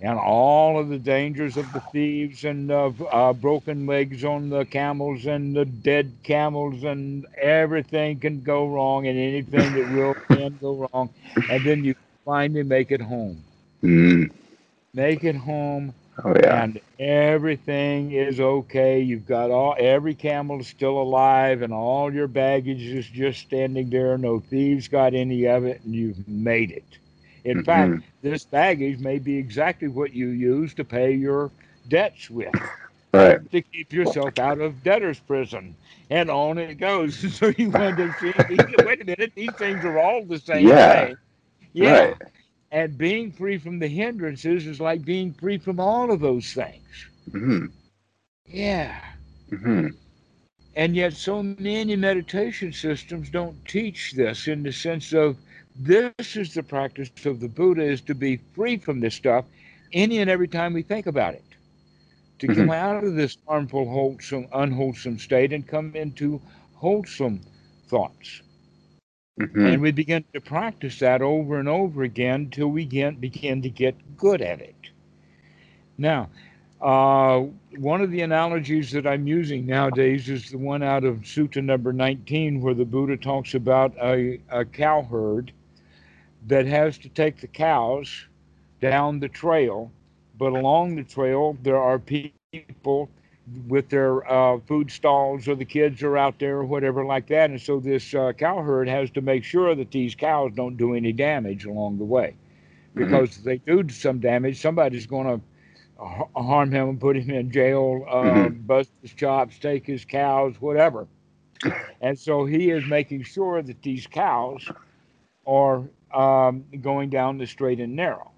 and all of the dangers of the thieves and of uh, broken legs on the camels and the dead camels and everything can go wrong and anything that will can go wrong. And then you finally make it home. Mm. make it home Oh yeah. and everything is okay. You've got all every camel is still alive and all your baggage is just standing there. No thieves got any of it and you've made it in fact Mhm. this baggage may be exactly what you use to pay your debts with Right. to keep yourself out of debtor's prison. And on it goes. So you wonder, see, wait a minute, these things are all the same Yeah. thing. Yeah. Right. And being free from the hindrances is like being free from all of those things. hmm Yeah. hmm And yet, so many meditation systems don't teach this in the sense of this is the practice of the Buddha is to be free from this stuff any and every time we think about it. To Mhm. come out of this harmful, wholesome, unwholesome state and come into wholesome thoughts. hmm And we begin to practice that over and over again till we get, begin to get good at it. Now, uh, one of the analogies that I'm using nowadays is the one out of Sutta number 19, where the Buddha talks about a, a cow herd that has to take the cows down the trail, but along the trail, there are people with their uh, food stalls or the kids are out there or whatever like that. And so this uh, cow herd has to make sure that these cows don't do any damage along the way. Because if they do some damage, somebody's going to harm him and put him in jail, uh, bust his chops, take his cows, whatever. And so he is making sure that these cows are um, going down the straight and narrow.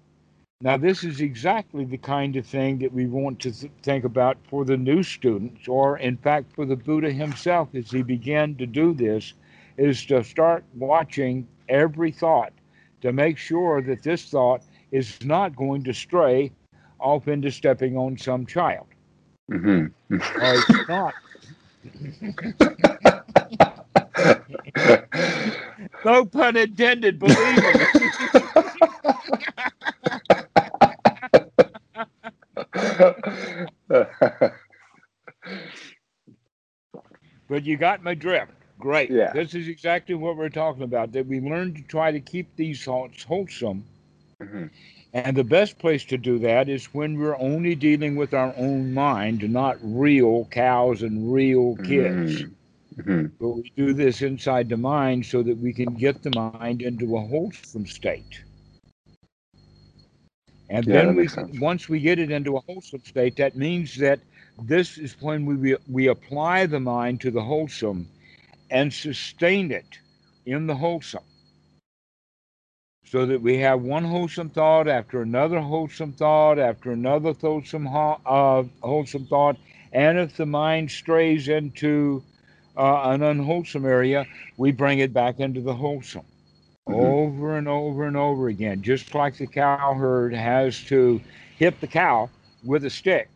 Now, this is exactly the kind of thing that we want to th- think about for the new students, or in fact, for the Buddha himself as he began to do this, is to start watching every thought to make sure that this thought is not going to stray off into stepping on some child. hmm Or it's not. No pun intended, believe me. But you got my drift. Great. Yeah. This is exactly what we're talking about. That we learn to try to keep these thoughts wholesome. Mhm. And the best place to do that is when we're only dealing with our own mind, not real cows and real kids. Mhm. But we do this inside the mind so that we can get the mind into a wholesome state. And Yeah, then we, sense. once we get it into a wholesome state, that means that this is when we, we apply the mind to the wholesome and sustain it in the wholesome. So that we have one wholesome thought after another wholesome thought after another wholesome, uh, wholesome thought. And if the mind strays into uh, an unwholesome area, we bring it back into the wholesome Mhm. over and over and over again. Just like the cow herd has to hit the cow with a stick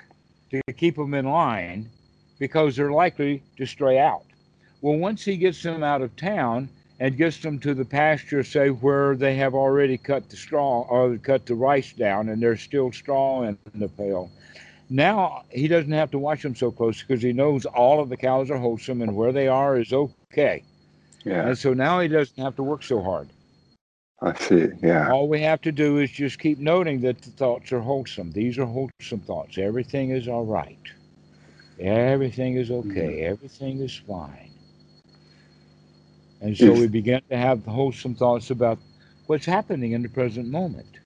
to keep them in line because they're likely to stray out. Well, once he gets them out of town and gets them to the pasture, say where they have already cut the straw or cut the rice down and there's still straw in the pail, now he doesn't have to watch them so close because he knows all of the cows are wholesome and where they are is okay. Yeah, And so now he doesn't have to work so hard. I see. Yeah. All we have to do is just keep noting that the thoughts are wholesome. These are wholesome thoughts. Everything is all right. Everything is mm-hmm. okay. Everything is fine. And so we begin to have wholesome thoughts about what's happening in the present moment.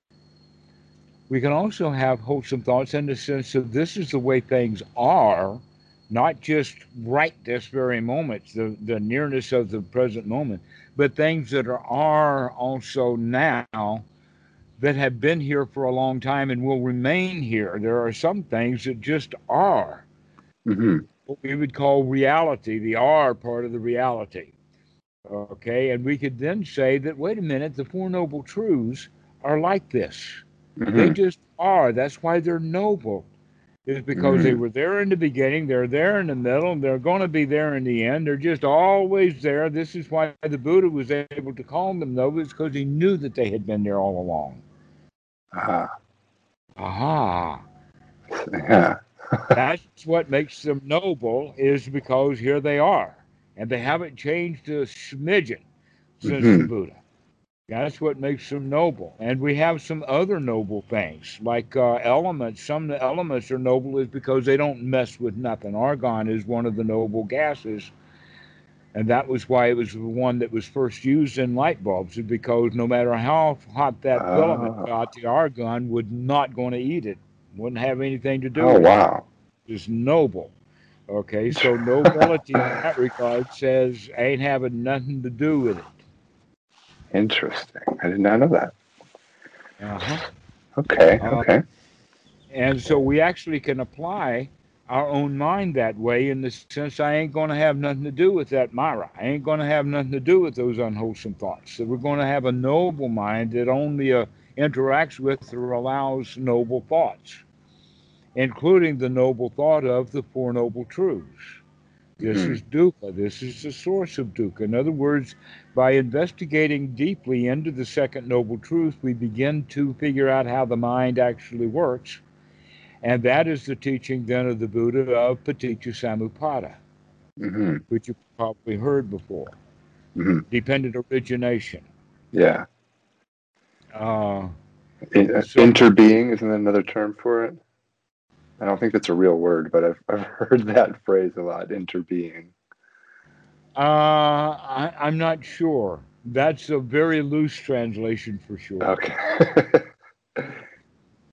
We can also have wholesome thoughts in the sense of this is the way things are, not just right this very moment, the, the nearness of the present moment, but things that are, are also now that have been here for a long time and will remain here. There are some things that just are hmm what we would call reality, the R part of the reality. Okay, and we could then say that, wait a minute, the Four Noble Truths are like this. They hmm just are. That's why they're noble, is because they Mhm. were there in the beginning, they're there in the middle, and they're going to be there in the end. They're just always there. This is why the Buddha was able to call them noble, is because he knew that they had been there all along. Ah, Aha. Yeah. That's what makes them noble, is because here they are. And they haven't changed a smidgen since the Mhm. Buddha. That's what makes them noble. And we have some other noble things, like uh, elements. Some of the elements are noble is because they don't mess with nothing. Argon is one of the noble gases. And that was why it was the one that was first used in light bulbs, is because no matter how hot that filament Oh. got, the argon would not going to eat it. Wouldn't have anything to do Oh with it wow. is noble. Okay, so nobility in that regard says ain't having nothing to do with it. Interesting. I did not know that. Uh-huh. Okay. Uh, Okay. And so we actually can apply our own mind that way in the sense I ain't going to have nothing to do with that Mara. I ain't going to have nothing to do with those unwholesome thoughts. So we're going to have a noble mind that only uh, interacts with or allows noble thoughts, including the noble thought of the Four Noble Truths. This Mhm. is dukkha. This is the source of dukkha. In other words, by investigating deeply into the second noble truth, we begin to figure out how the mind actually works. And that is the teaching then of the Buddha of Paticca Samuppada, hmm which you've probably heard before. hmm Dependent origination. Yeah. Uh, In, uh, So- interbeing isn't that another term for it? I don't think that's a real word, but I've I've heard that phrase a lot. Interbeing. Uh, I, I'm not sure. That's a very loose translation for sure. Okay.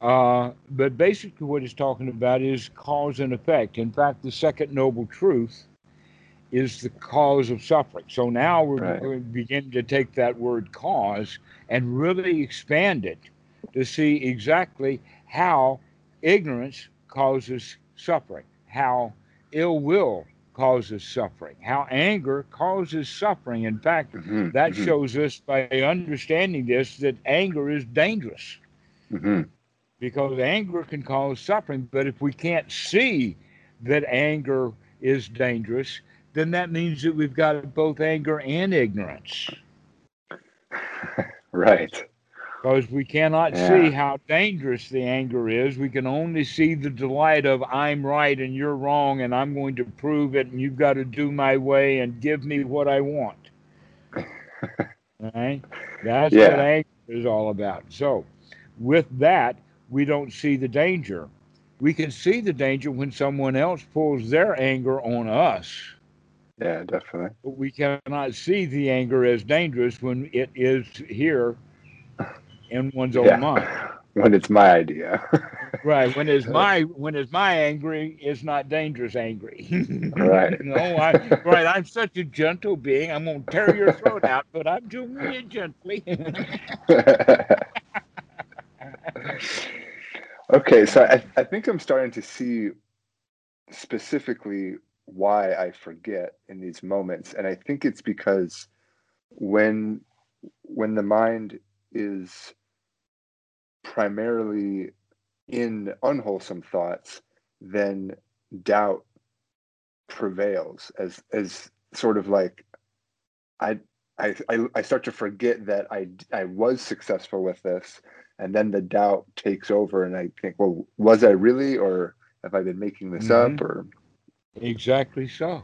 Uh, but basically, what it's talking about is cause and effect. In fact, the second noble truth is the cause of suffering. So now we're Right. going to begin to take that word cause and really expand it to see exactly how ignorance causes suffering, how ill will causes suffering, how anger causes suffering. In fact, Mhm, that mhm, shows us by understanding this that anger is dangerous mhm. because anger can cause suffering. But if we can't see that anger is dangerous, then that means that we've got both anger and ignorance Right. Because we cannot Yeah. see how dangerous the anger is. We can only see the delight of I'm right and you're wrong, and I'm going to prove it, and you've got to do my way and give me what I want. Right? That's Yeah. what anger is all about. So, with that, we don't see the danger. We can see the danger when someone else pulls their anger on us, Yeah, definitely. but we cannot see the anger as dangerous when it is here in one's own Yeah. mind. When it's my idea. Right. When it's my when it's my angry is not dangerous angry. Right. no, I right, I'm such a gentle being. I'm gonna tear your throat out, but I'm doing it gently. okay, so I, I think I'm starting to see specifically why I forget in these moments. And I think it's because when when the mind is primarily in unwholesome thoughts, then doubt prevails as as sort of like I I, I, start to forget that I, I was successful with this, and then the doubt takes over, and I think, well, was I really, or have I been making this up, Mhm. or exactly so.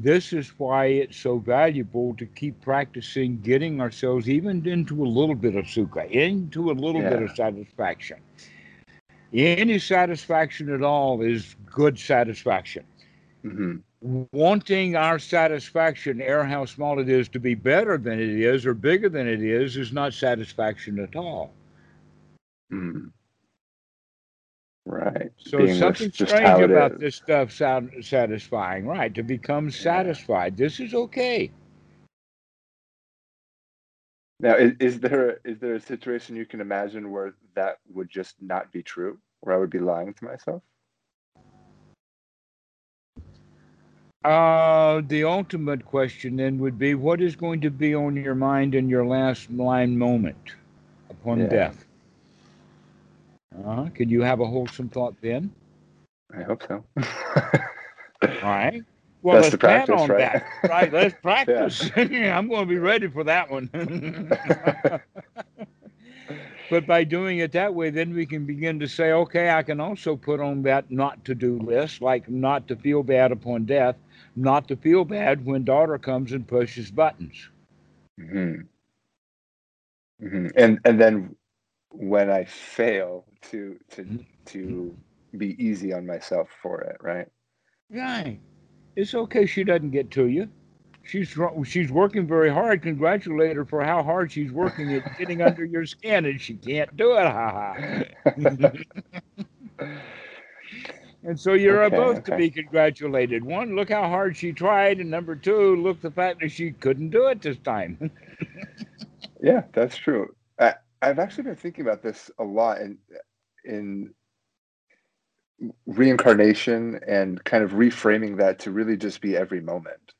This is why it's so valuable to keep practicing getting ourselves even into a little bit of sukha, into a little bit of satisfaction. Any satisfaction at all is good satisfaction. Mhm. wanting our satisfaction, air how small it is, to be better than it is or bigger than it is, is not satisfaction at all. Mm. Right? So Being something strange about is. this stuff sound satisfying, right? To become satisfied. This is okay. Now, is, is there is there a situation you can imagine where that would just not be true, where I would be lying to myself? Uh, the ultimate question then would be what is going to be on your mind in your last line moment upon Yeah. death? Uh, can you have a wholesome thought then? I hope so. All right. Well, let's to plan on right? that. Right. Let's practice. I'm going to be ready for that one. But by doing it that way, then we can begin to say, okay, I can also put on that not to do list, like not to feel bad upon death, not to feel bad when daughter comes and pushes buttons. hmm hmm And and then when I fail to to Mhm. to be easy on myself for it, right? Right. It's okay she doesn't get to you. She's she's working very hard. Congratulate her for how hard she's working at getting under your skin, and she can't do it. Ha ha. And so you're Okay, both to be congratulated. One, look how hard she tried, and number two, look the fact that she couldn't do it this time. Yeah, that's true. I've actually been thinking about this a lot in in reincarnation and kind of reframing that to really just be every moment.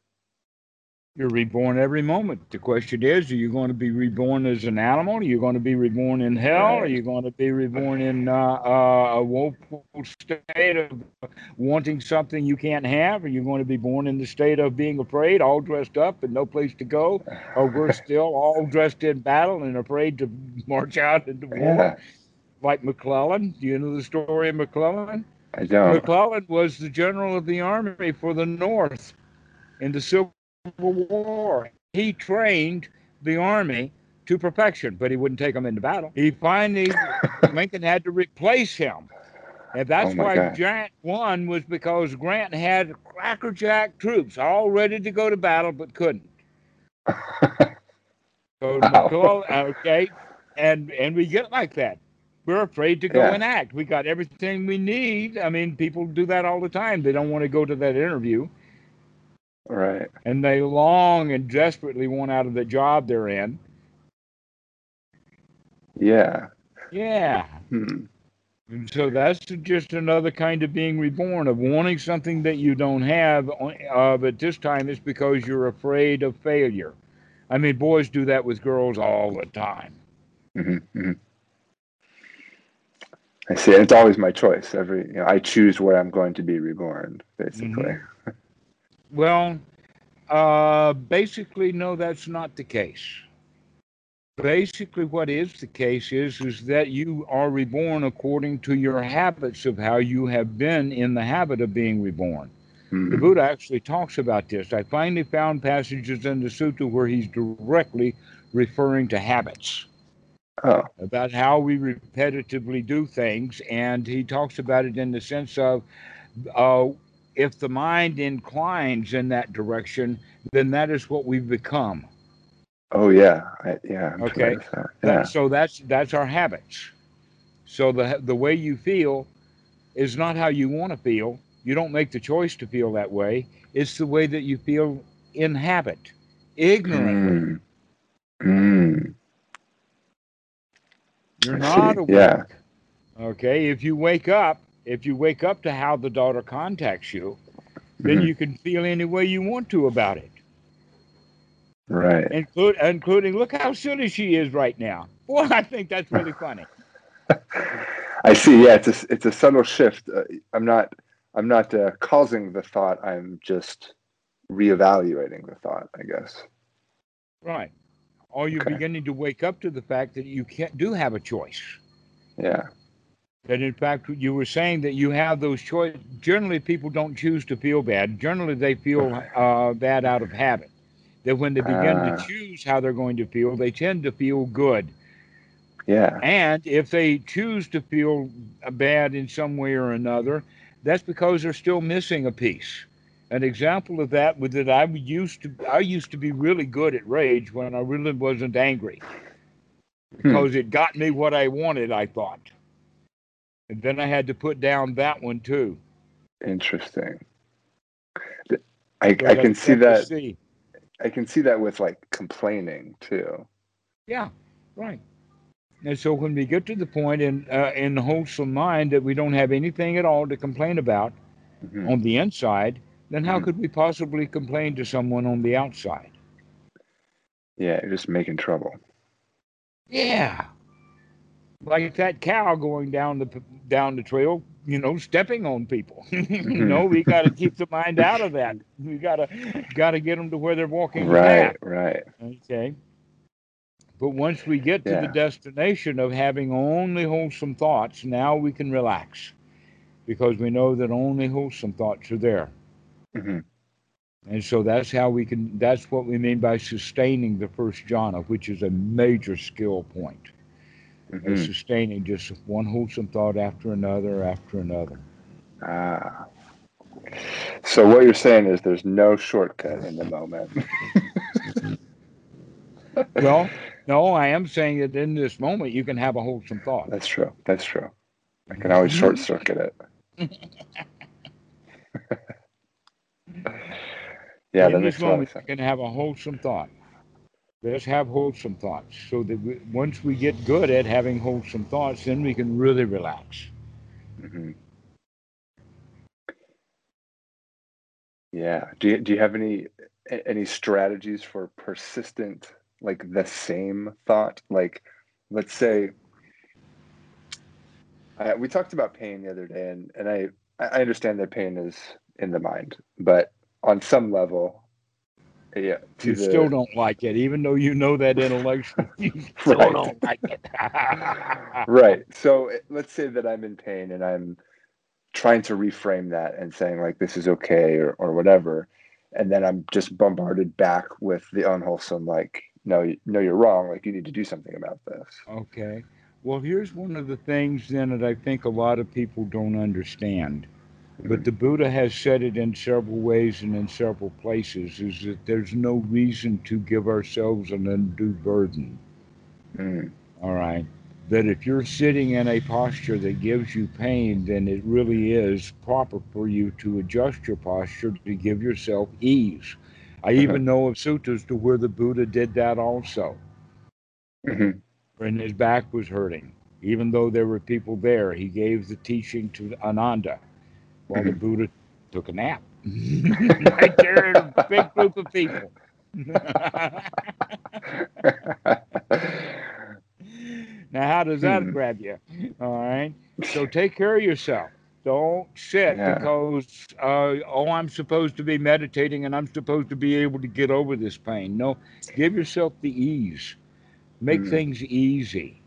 You're reborn every moment. The question is, are you going to be reborn as an animal? Are you going to be reborn in hell? Are you going to be reborn in uh, uh, a woeful state of wanting something you can't have? Are you going to be born in the state of being afraid, all dressed up and no place to go? Or we're still, all dressed in battle and afraid to march out into war? Yeah, Like McClellan. Do you know the story of McClellan? I don't. McClellan was the general of the army for the North in the Civil War. He trained the army to perfection, but he wouldn't take them into battle. He finally, Lincoln had to replace him. And that's Oh why God. Grant won was because Grant had crackerjack troops all ready to go to battle but couldn't. So Wow. Okay, and and we get like that. We're afraid to go Yeah. and act. We got everything we need. I mean, people do that all the time. They don't want to go to that interview, Right. and they long and desperately want out of the job they're in. Yeah. Yeah. Hmm. And so that's just another kind of being reborn, of wanting something that you don't have. Uh, but this time it's because you're afraid of failure. I mean, boys do that with girls all the time. hmm hmm I see. It's always my choice. Every you know, I choose where I'm going to be reborn, basically. Well, uh, basically, no, that's not the case. Basically, what is the case is is that you are reborn according to your habits of how you have been in the habit of being reborn. The Mhm. Buddha actually talks about this. I finally found passages in the sutta where he's directly referring to habits, Oh, about how we repetitively do things, and he talks about it in the sense of uh, if the mind inclines in that direction, then that is what we become. oh yeah, I, yeah. I'm Okay. that. That- Yeah. so that's that's our habits. So the the way you feel is not how you want to feel. You don't make the choice to feel that way. It's the way that you feel in habit, ignorantly. Mm. Mm. You're I not see. awake. Yeah. Okay. If you wake up, if you wake up to how the daughter contacts you, then Mhm. you can feel any way you want to about it. Right. Include, including, look how silly she is right now. Boy, I think that's really funny. I see. Yeah, it's a it's a subtle shift. Uh, I'm not I'm not uh, causing the thought. I'm just reevaluating the thought. I guess. Right. Or you're Okay. beginning to wake up to the fact that you can't do have a choice. Yeah. That in fact you were saying that you have those choice. Generally, people don't choose to feel bad. Generally, they feel uh, bad out of habit. That when they begin Ah. to choose how they're going to feel, they tend to feel good. Yeah. And if they choose to feel bad in some way or another, that's because they're still missing a piece. An example of that was that I used to I used to be really good at rage when I really wasn't angry. Because it got me what I wanted, I thought. And then I had to put down that one too. Interesting. I, I can see that. see. I can see that with like complaining too. Yeah, right. And so when we get to the point in uh, in the wholesome mind that we don't have anything at all to complain about Mhm. on the inside, then how Mhm. could we possibly complain to someone on the outside? Yeah, you're just making trouble. Yeah, like that cow going down the down the trail, you know, stepping on people. you know, we got to keep the mind out of that. We got to got to get them to where they're walking Right. Right. Okay. But once we get to Yeah. the destination of having only wholesome thoughts, now we can relax because we know that only wholesome thoughts are there. Mhm. And so that's how we can, that's what we mean by sustaining the first jhana, which is a major skill point. Is Mhm. sustaining just one wholesome thought after another after another. Ah. So what you're saying is there's no shortcut in the moment. Well, no, I am saying that in this moment you can have a wholesome thought. That's true. That's true. I can always short circuit it. yeah, in that this makes a lot of moment, you can have a wholesome thought. Let's have wholesome thoughts, so that we, once we get good at having wholesome thoughts, then we can really relax. hmm Yeah. Do you, do you have any any strategies for persistent, like the same thought? Like, let's say, uh, we talked about pain the other day, and and I I understand that pain is in the mind, but on some level, yeah, You the still don't like it, even though you know that intellectually. You still Right. don't like it. right. So let's say that I'm in pain and I'm trying to reframe that and saying like this is okay or, or whatever, and then I'm just bombarded back with the unwholesome like no no you're wrong like you need to do something about this. Okay. Well, here's one of the things then that I think a lot of people don't understand. But the Buddha has said it in several ways and in several places is that there's no reason to give ourselves an undue burden. Mm, All right. That if you're sitting in a posture that gives you pain, then it really is proper for you to adjust your posture to give yourself ease. I even know of suttas to where the Buddha did that also when his back was hurting. Even though there were people there, he gave the teaching to Ananda while the Buddha took a nap. right there in a big group of people. now, how does that Hmm. grab you? All right. So take care of yourself. Don't sit Yeah. because, uh, oh, I'm supposed to be meditating and I'm supposed to be able to get over this pain. No, give yourself the ease. Make Hmm. things easy.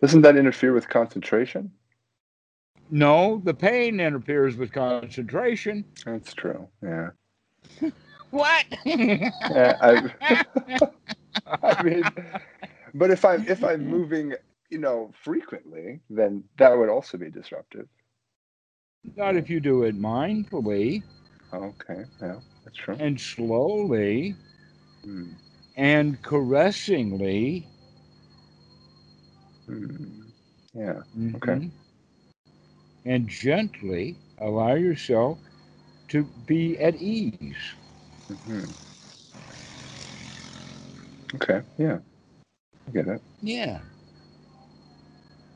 Doesn't that interfere with concentration? No, the pain interferes with concentration. That's true. Yeah. What? Yeah, I, I mean, but if I'm if I'm moving, you know, frequently, then that would also be disruptive. Not if you do it mindfully Okay, yeah, that's true. and slowly Hmm, and caressingly. hmm, Yeah, Okay. And gently allow yourself to be at ease. hmm Okay, yeah, I get it. Yeah.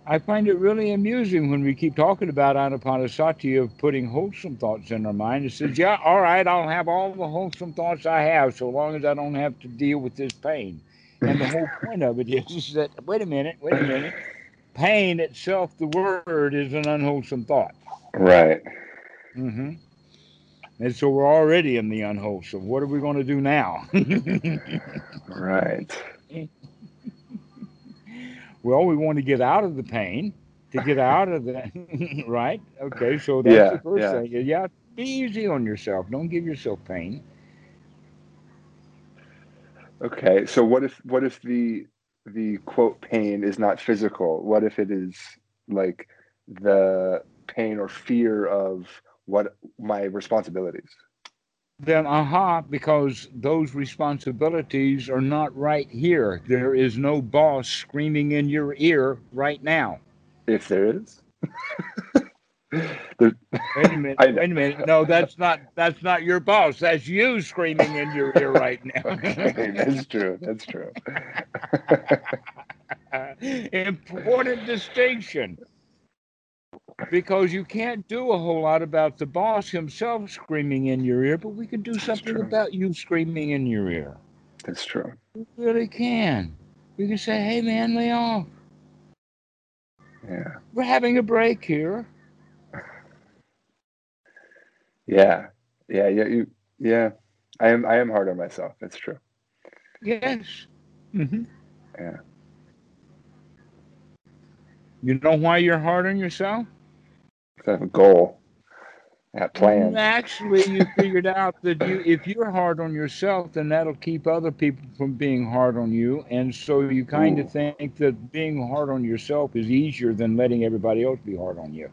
I find it really amusing when we keep talking about anapanasati of putting wholesome thoughts in our mind. It says, yeah, all right, I'll have all the wholesome thoughts I have so long as I don't have to deal with this pain. And the whole point of it is, is that, wait a minute, wait a minute. Pain itself, the word, is an unwholesome thought. Right. Mm-hmm. And so we're already in the unwholesome. What are we going to do now? Right. well, we want to get out of the pain. To get out of the right? Okay, so that's Yeah, the first yeah. thing. Yeah, be easy on yourself. Don't give yourself pain. Okay. So what if what if the the quote pain is not physical? What if it is like the pain or fear of what my responsibilities? Then, aha, because those responsibilities are not right here. There is no boss screaming in your ear right now. If there is. Wait a minute. I. Wait a minute. No, that's not. That's not your boss. That's you screaming in your ear right now. okay, that's true. That's true. Important distinction. Because you can't do a whole lot about the boss himself screaming in your ear, but we can do something about you screaming in your ear. That's true. We really can. We can say, hey man, lay off. Yeah. We're having a break here. Yeah. Yeah. Yeah. You. Yeah. I am. I am hard on myself. That's true. Yes. hmm Yeah. You know why you're hard on yourself? I have a goal. I have plans. Actually, you figured out that you, if you're hard on yourself, then that'll keep other people from being hard on you, and so you kind Ooh. of think that being hard on yourself is easier than letting everybody else be hard on you.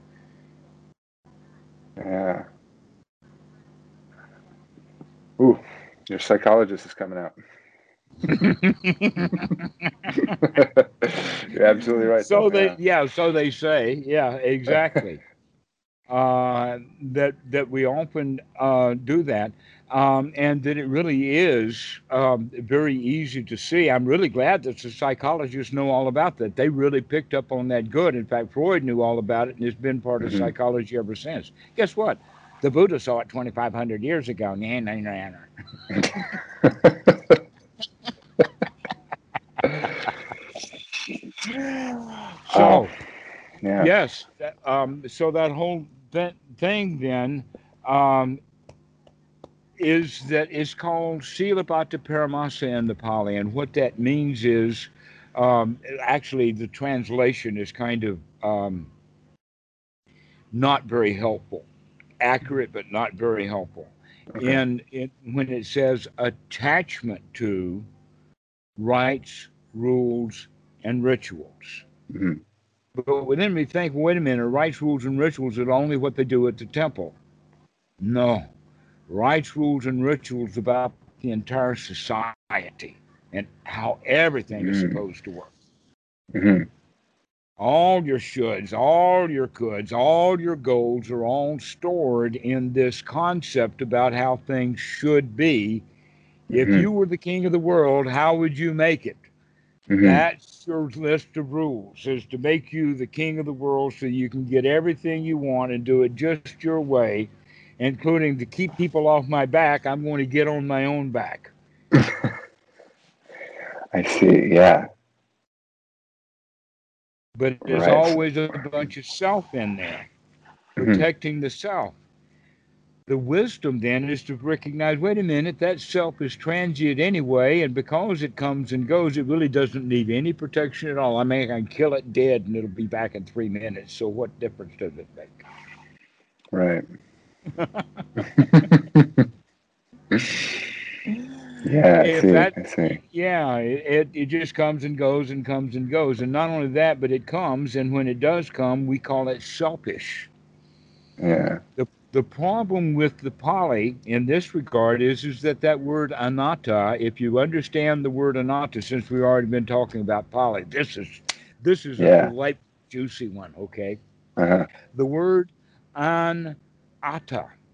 Yeah. Ooh, your psychologist is coming out. You're absolutely right. so they yeah. yeah so they say yeah exactly uh, that that we often uh, do that um, and that it really is um, very easy to see i'm really glad that the psychologists know all about that they really picked up on that good in fact freud knew all about it and it's been part of Mhm. psychology ever since guess what the buddha saw it 2500 years ago so Oh, yeah. Yes. Um, so that whole th- thing then um, is that it's called Silabbata Paramasa in the Pali. And what that means is um, actually the translation is kind of um, not very helpful. Accurate, but not very helpful. Okay. And it, when it says attachment to rites, rules, and rituals. Mhm. But within me, think, wait a minute, rites, rules, and rituals are only what they do at the temple. No. Rites, rules, and rituals about the entire society and how everything is Mm. supposed to work. Mhm. All your shoulds, all your coulds, all your goals are all stored in this concept about how things should be. If Mhm. you were the king of the world, how would you make it? Mhm. That's your list of rules is to make you the king of the world so you can get everything you want and do it just your way, including to keep people off my back, I'm going to get on my own back. I see. Yeah. But there's Right. always a bunch of self in there, Mhm. protecting the self. The wisdom then is to recognize wait a minute, that self is transient anyway, and because it comes and goes, it really doesn't need any protection at all. I mean, I can kill it dead and it'll be back in three minutes. So, what difference does it make? Right. yeah. I see. that- I see. Yeah, it, it, it just comes and goes and comes and goes. And not only that, but it comes, and when it does come, we call it selfish. Yeah. The, the problem with the Pali in this regard is, is that that word anatta, if you understand the word anatta, since we've already been talking about Pali, this is this is Yeah. a light juicy one, okay? Uh-huh. The word anatta,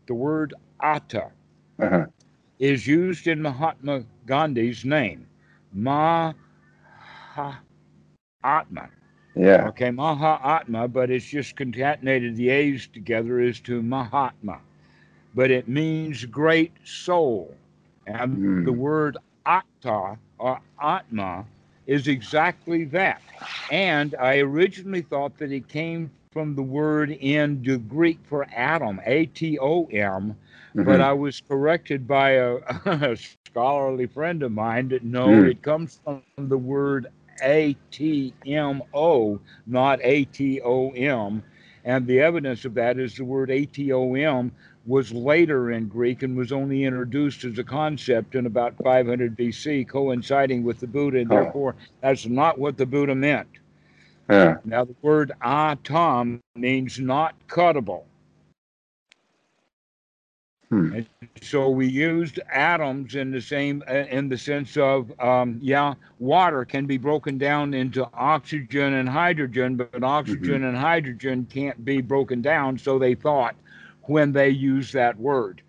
the word atta, Uh-huh. Is used in Mahatma Gandhi's name, Mahatma. Yeah. Okay, Mahatma, but it's just concatenated the A's together as to Mahatma. But it means great soul. And Hmm. the word Atta or Atma is exactly that. And I originally thought that it came from the word in the Greek for atom, A T O M, but Mhm. I was corrected by a, a scholarly friend of mine that no, Hmm. it comes from the word A T M O, not A T O M. And the evidence of that is the word A T O M was later in Greek and was only introduced as a concept in about 500 BC, coinciding with the Buddha, and Oh. therefore that's not what the Buddha meant. yeah. Now, the word atom means not cuttable. Hmm. So we used atoms in the same uh, in the sense of um, yeah water can be broken down into oxygen and hydrogen but oxygen and hydrogen can't be broken down so they thought when they used that word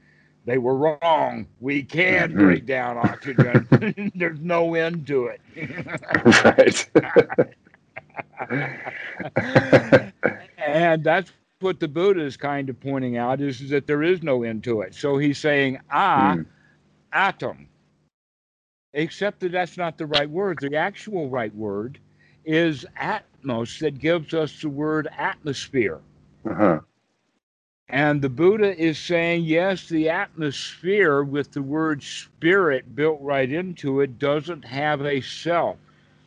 they were wrong we can Mhm. break down oxygen there's no end to it right. and that's what the buddha is kind of pointing out is, is that there is no end to it so he's saying ah Hmm. atom. Except that that's not the right word. The actual right word is atmos that gives us the word atmosphere. Uh-huh. And the Buddha is saying, yes, the atmosphere with the word spirit built right into it doesn't have a self,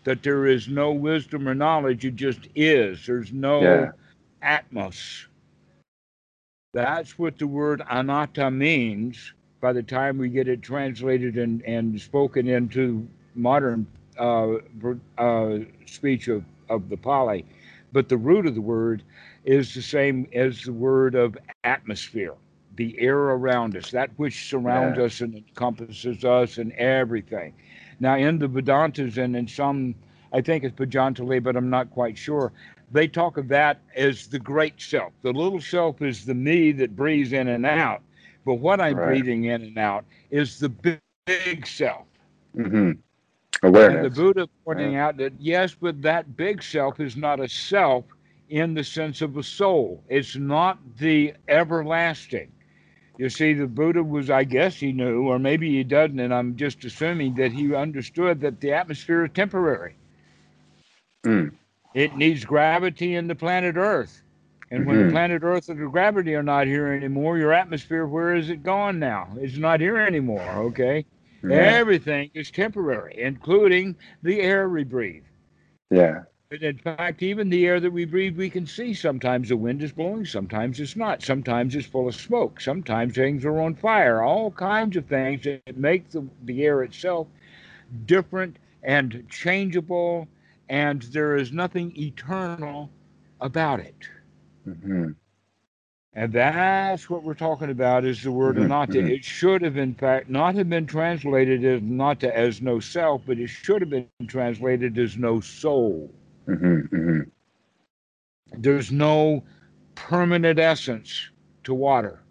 that there is no wisdom or knowledge. It just is. There's no Yeah. Atmos. That's what the word anatta means by the time we get it translated and, and spoken into modern uh, uh, speech of, of the Pali. But the root of the word is the same as the word of atmosphere, the air around us, that which surrounds Yeah. us and encompasses us and everything. Now, in the Vedantas and in some, I think it's Patanjali, but I'm not quite sure, they talk of that as the great self. The little self is the me that breathes in and out. But what I'm Right. breathing in and out is the big, big self. hmm And the Buddha pointing out that yes, but that big self is not a self in the sense of a soul. It's not the everlasting. You see, the Buddha was, I guess he knew, or maybe he doesn't, and I'm just assuming that he understood that the atmosphere is temporary. Mm. It needs gravity in the planet Earth. And when Mhm. the planet Earth and the gravity are not here anymore, your atmosphere, where is it gone now? It's not here anymore, okay? Yeah. Everything is temporary, including the air we breathe. Yeah. And in fact, even the air that we breathe, we can see. Sometimes the wind is blowing, sometimes it's not. Sometimes it's full of smoke. Sometimes things are on fire. All kinds of things that make the, the air itself different and changeable, and there is nothing eternal about it. hmm And that's what we're talking about is the word Mhm, anatta. It should have, in fact, not have been translated as anatta as no self, but it should have been translated as no soul. hmm hmm There's no permanent essence to water.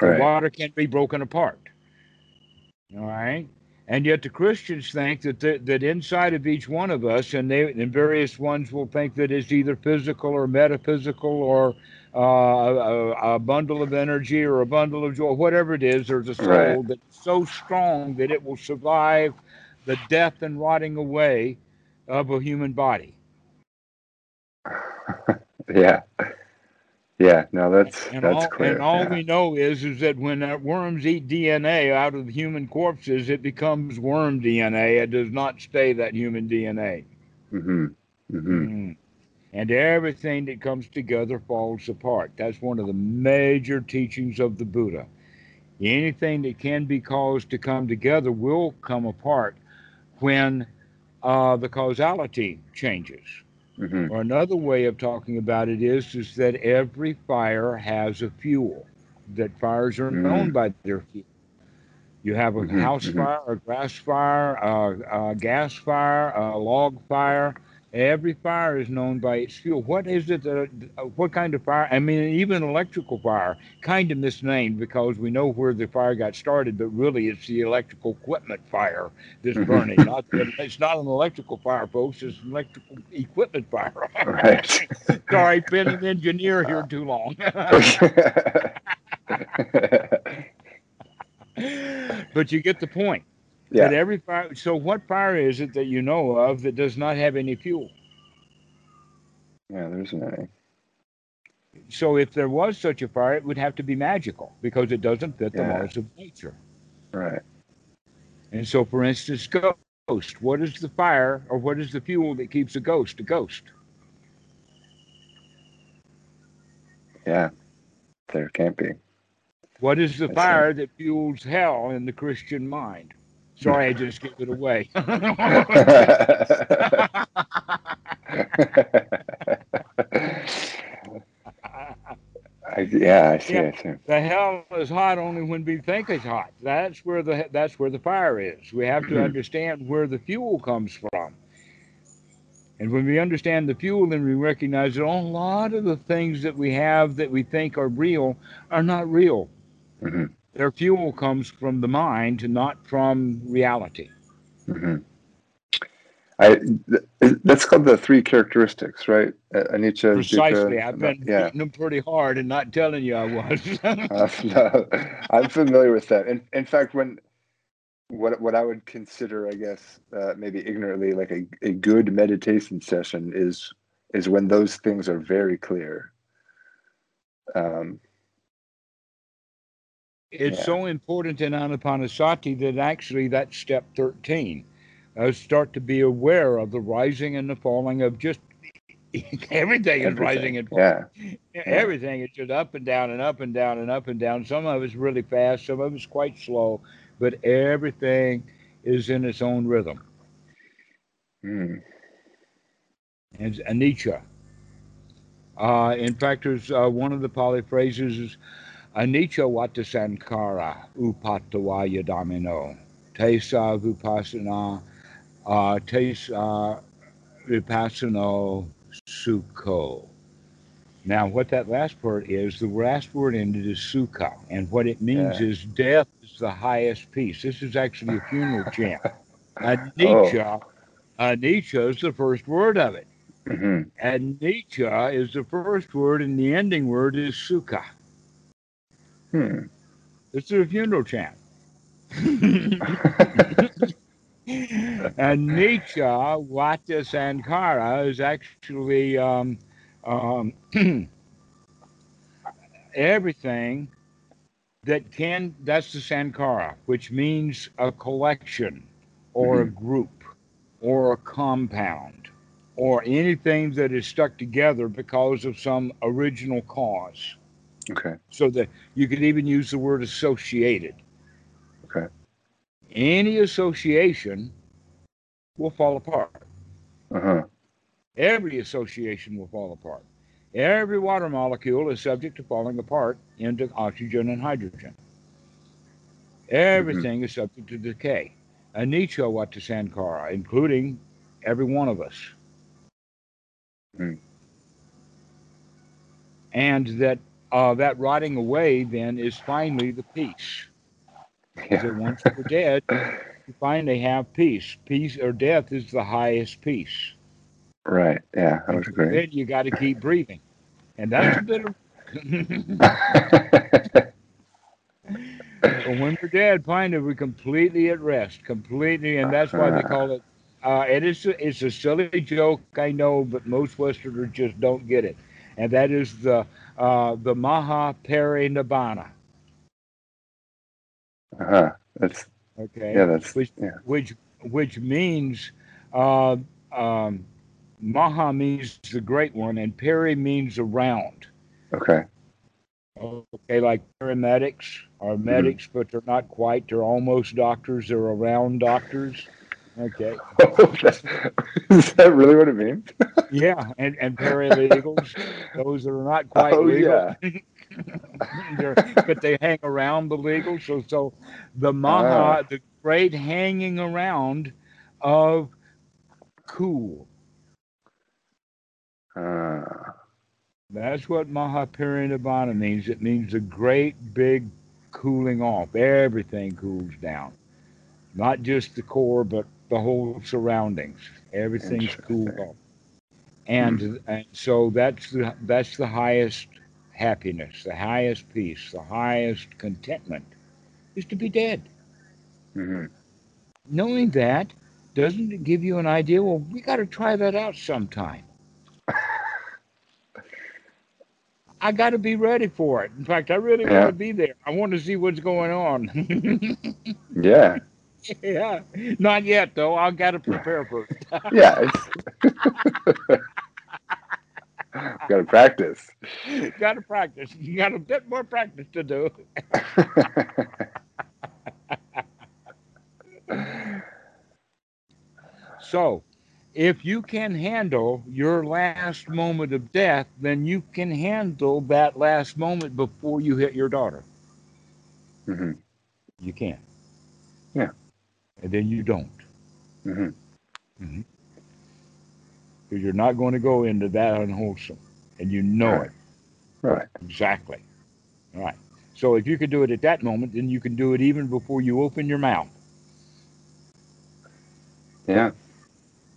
The water can't be broken apart. All right. And yet the Christians think that the, that inside of each one of us, and they and various ones will think that it's either physical or metaphysical or uh, a, a bundle of energy or a bundle of joy, whatever it is. There's a soul Right. that's so strong that it will survive the death and rotting away of a human body. yeah. Yeah. No, that's And that's all, clear. and all yeah. we know is is that when uh, worms eat DNA out of human corpses, it becomes worm DNA. It does not stay that human DNA. hmm hmm Mm. And everything that comes together falls apart. That's one of the major teachings of the Buddha. Anything that can be caused to come together will come apart when uh, the causality changes. Hmm Or another way of talking about it is, is that every fire has a fuel. That fires are Mm. known by their fuel. You have a Mhm, house mhm. fire, a grass fire, a, a gas fire, a log fire. Every fire is known by its fuel. What is it? That, uh, what kind of fire? I mean, even electrical fire, kind of misnamed because we know where the fire got started, but really it's the electrical equipment fire that's Mhm. burning. Not it's not an electrical fire, folks. It's an electrical equipment fire. Right. Sorry, been an engineer here too long. but you get the point. Yeah. every fire. So, what fire is it that you know of that does not have any fuel? Yeah. There's many. So, if there was such a fire, it would have to be magical because it doesn't fit the laws of nature. Right. And so, for instance, ghost. What is the fire or what is the fuel that keeps a ghost a ghost? Yeah. There can't be. What is the I see. fire that fuels hell in the Christian mind? Sorry, I just gave it away. I, yeah, I see. Yeah. I see. the hell is hot only when we think it's hot. That's where the that's where the fire is. We have to Mhm. understand where the fuel comes from. And when we understand the fuel, then we recognize that a lot of the things that we have that we think are real are not real. hmm Their fuel comes from the mind, not from reality. hmm I th- that's called the three characteristics, right? Uh, Anicca, Precisely. dukkha, I've been yeah. beating them pretty hard and not telling you I was. Uh, no, I'm familiar with that. In, in fact, when what what I would consider, I guess, uh, maybe ignorantly, like a, a good meditation session is is when those things are very clear. Um, It's Yeah. so important in Anapanasati that actually that's step 13. Uh, start to be aware of the rising and the falling of just everything is rising and falling. Yeah. Everything is just up and down and up and down and up and down. Some of it's really fast, some of it's quite slow, but everything is in its own rhythm. Mm. And anicca. Uh, in fact, there's uh, one of the Pali phrases is anicca vata sankara upatavaya damino tesa vipassana uh, tesa vipassano sukho. Now, what that last part is, the last word it is sukha, and what it means Yeah. is death is the highest peace. This is actually a funeral chant. Anicca, anicca is the first word of it. hmm And is the first word, and the ending word is sukha. Hmm. This is a funeral chant. Anicca, Vata Sankara, is actually um, um, everything that can, that's the Sankara, which means a collection or a group or a compound or anything that is stuck together because of some original cause. Okay. So that you could even use the word associated. Okay. Any association will fall apart. Uh huh. Every association will fall apart. Every water molecule is subject to falling apart into oxygen and hydrogen. Everything is subject to decay. Anicca vata sankara, including every one of us. Hmm. And that uh, that rotting away then is finally the peace. Yeah. that once you're dead, you finally have peace. Peace or death is the highest peace. Right. Yeah. I would agree. then you got to keep breathing, and that's a bit of. when we're dead, finally we're completely at rest, completely, and that's why they call it. Uh, and it's a, it's a silly joke, I know, but most Westerners just don't get it, and that is the uh, the Maha Parinibbana. uh huh. That's Okay. yeah. That's which yeah. which which means uh, um, Maha means the great one, and Peri means around. Okay. Okay, like paramedics are Mm-hmm. medics, but they're not quite. They're almost doctors. They're around doctors. Okay. Is that really what it means? Yeah, and and paralegals, those that are not quite Oh, legal. yeah. But they hang around the legal. So so the Ah. Maha, the great hanging around of cool. Uh, That's what Mahaparinibbana means. It means a great big cooling off. Everything cools down. Not just the core, but the whole surroundings. Everything's cooled off. And, and so that's the that's the highest happiness, the highest peace, the highest contentment is to be dead. hmm Knowing that, doesn't it give you an idea? Well, we got to try that out sometime. I got to be ready for it. In fact, I really Yeah. want to be there. I want to see what's going on. Yeah. yeah, not yet though. I got to prepare first. Yeah. It's... Got to practice. got to practice. You got a bit more practice to do. So, if you can handle your last moment of death, then you can handle that last moment before you hit your daughter. Mm-hmm. You can. Yeah. And then you don't. hmm Because you're not going to go into that unwholesome. And you know Right. it Right. exactly. All right. So if you can do it at that moment, then you can do it even before you open your mouth. Yeah.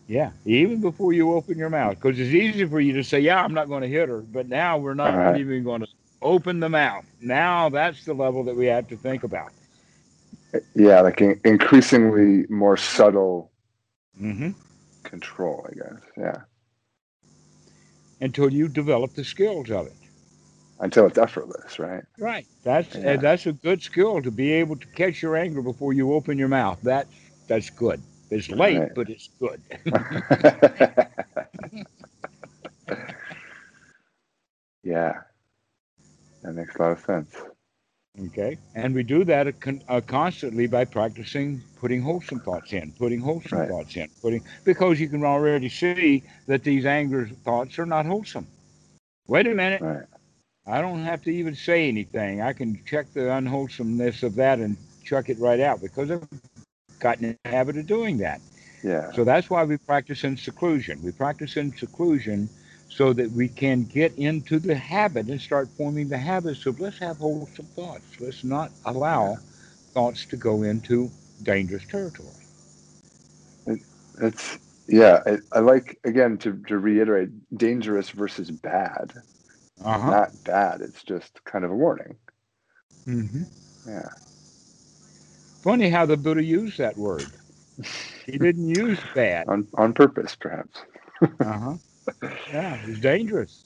Yeah, even before you open your mouth, because it's easy for you to say, "Yeah, I'm not going to hit her," but now we're not right. even going to open the mouth. Now that's the level that we have to think about. Yeah. Like in- increasingly more subtle hmm control, I guess. Yeah. Until you develop the skills of it. until it's effortless, right? Right. That's Yeah. uh, that's a good skill to be able to catch your anger before you open your mouth. That that's good. It's late, Right. but it's good. yeah, that makes a lot of sense. Okay. And we do that con- uh, constantly by practicing putting wholesome thoughts in, putting wholesome Right. thoughts in, putting because you can already see that these anger thoughts are not wholesome. Wait a minute. Right. I don't have to even say anything. I can check the unwholesomeness of that and chuck it right out because I've gotten in the habit of doing that. Yeah. So that's why we practice in seclusion. We practice in seclusion so that we can get into the habit and start forming the habits of let's have wholesome thoughts. Let's not allow thoughts to go into dangerous territory. It's yeah. I, I like again to to reiterate dangerous versus bad. Uh-huh. Not bad. It's just kind of a warning. hmm Yeah. Funny how the Buddha used that word. He didn't use bad. On on purpose, perhaps. Uh-huh. Yeah, it's dangerous.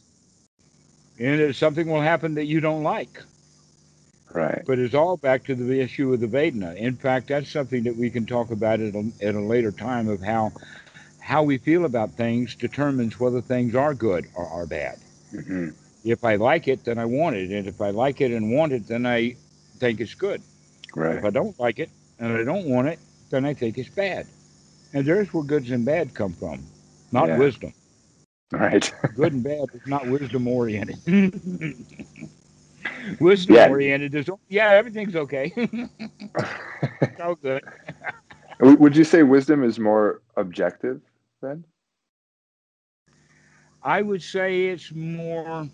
And it's something will happen that you don't like. Right. But it's all back to the issue of the Vedana. In fact, that's something that we can talk about at a, at a later time of how how we feel about things determines whether things are good or are bad. hmm If I like it, then I want it, and if I like it and want it, then I think it's good. Right. If I don't like it and I don't want it, then I think it's bad. And there's where goods and bad come from, not Yeah. wisdom. Right. Good and bad is not wisdom oriented. wisdom Yeah. oriented is yeah, everything's okay. so good. Would would you say wisdom is more objective then? I would say it's more.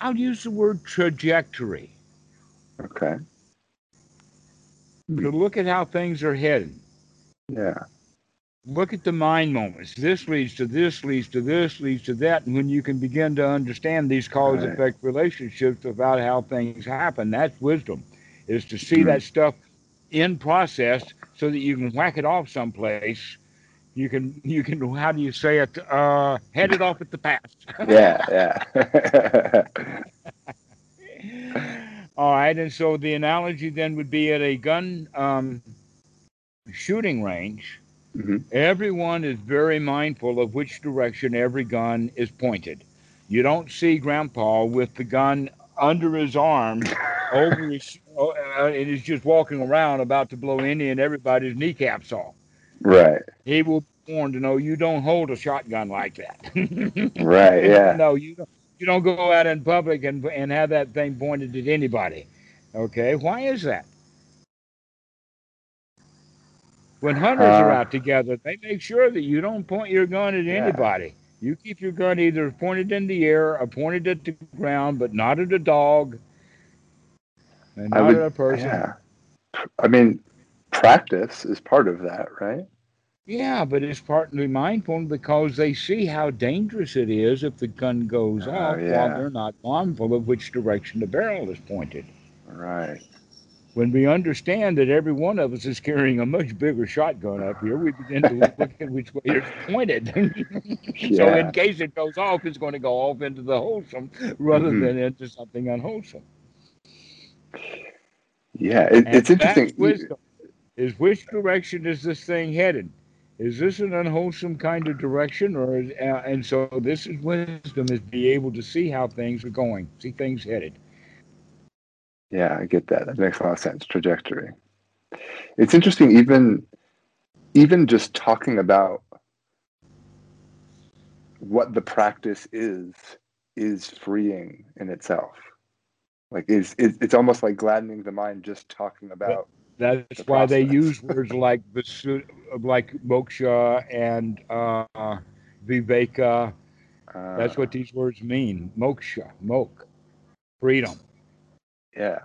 I'll use the word trajectory Okay. To look at how things are headed. Yeah. Look at the mind moments. This leads to this, leads to this, leads to that. And when you can begin to understand these cause Right. effect relationships about how things happen, that's wisdom, is to see Mhm. that stuff in process so that you can whack it off someplace. You can, you can, how do you say it? Uh, head it off at the pass. Yeah. Yeah. All right. And so the analogy then would be at a gun um, shooting range. Mhm. Everyone is very mindful of which direction every gun is pointed. You don't see Grandpa with the gun under his arm, over his, uh, and he's just walking around about to blow any and everybody's kneecaps off. right. He will be warned to know you don't hold a shotgun like that. Right. Yeah. no, you don't. You don't go out in public and and have that thing pointed at anybody. Okay, why is that? When hunters are Uh, out together, they make sure that you don't point your gun at Yeah. anybody. You keep your gun either pointed in the air or pointed at the ground, but not at a dog and not would- at a person. Yeah. I mean, practice is part of that, right? Yeah, but it's partly mindful because they see how dangerous it is if the gun goes Oh, off yeah. while they're not mindful of which direction the barrel is pointed. Right. When we understand that every one of us is carrying a much bigger shotgun up here, we begin to look at which way it's pointed. so Yeah. in case it goes off, it's going to go off into the wholesome rather Mhm. than into something unwholesome. Yeah. It, it's interesting. Wisdom. Is which direction is this thing headed? Is this an unwholesome kind of direction, or is, uh, and so this is wisdom is be able to see how things are going, see things headed. Yeah, I get that. That makes a lot of sense. Trajectory. It's interesting, even even just talking about what the practice is is freeing in itself. Like is it, it's almost like gladdening the mind just talking about That's The why they use words like visu- like moksha and uh, viveka. uh, That's what these words mean. Moksha, mok, freedom. yeah.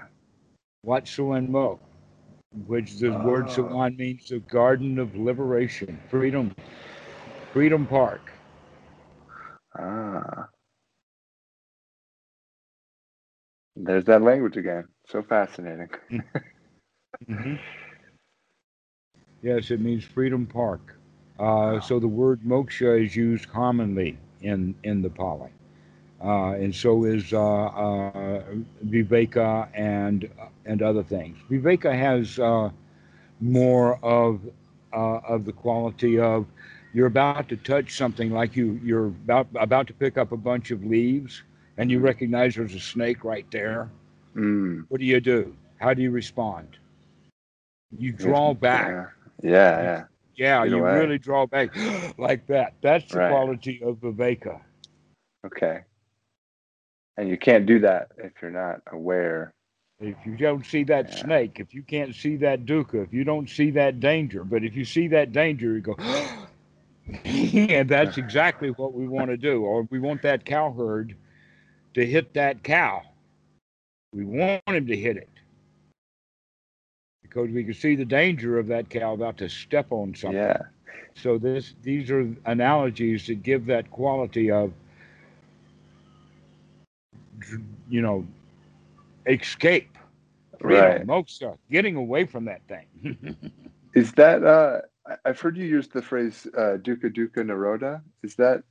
Wat Suan Mokkh, which the word Oh. Sawan means the garden of liberation, freedom, freedom park. Ah. There's that language again. So fascinating. Mhm. Yes, it means freedom park. Uh, so the word moksha is used commonly in in the Pali, uh, and so is uh, uh, viveka and and other things. Viveka has uh, more of uh, of the quality of you're about to touch something like you you're about about to pick up a bunch of leaves and you recognize there's a snake right there. Mm. What do you do? How do you respond? You draw back. Yeah, yeah. yeah. Yeah, you away. really draw back like that. That's the Right. quality of viveka. Okay. And you can't do that if you're not aware. If you don't see that Yeah. snake, if you can't see that dukkha, if you don't see that danger, but if you see that danger, you go, and that's exactly what we want to do. Or we want that cow herd to hit that cow. We want him to hit it because we can see the danger of that cow about to step on something. Yeah. So this these are analogies that give that quality of you know escape. Right. Freedom, moksha, getting away from that thing. Is that uh I've heard you use the phrase uh dukkha dukkha nirodha. Is that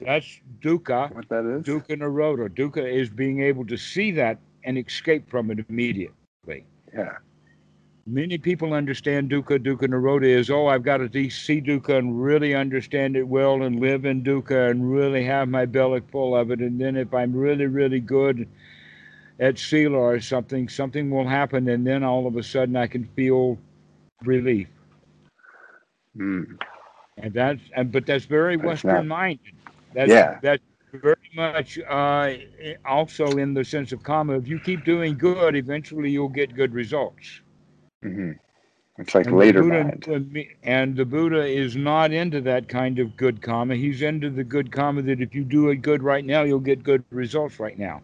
That's dukkha, what that is? dukkha nirodha. Dukkha is being able to see that and escape from it immediately. Yeah. Many people understand dukkha. Dukkha nirodha is, oh, I've got to see dukkha and really understand it well and live in dukkha and really have my belly full of it. And then if I'm really, really good at sila or something, something will happen. And then all of a sudden I can feel relief. Mm. And that's, and, but that's very That's Western not- minded. That's, Yeah. That's very much uh, also in the sense of karma. If you keep doing good, eventually you'll get good results. Hmm It's like And the later Buddha- mind. And the Buddha is not into that kind of good karma. He's into the good karma that if you do it good right now, you'll get good results right now.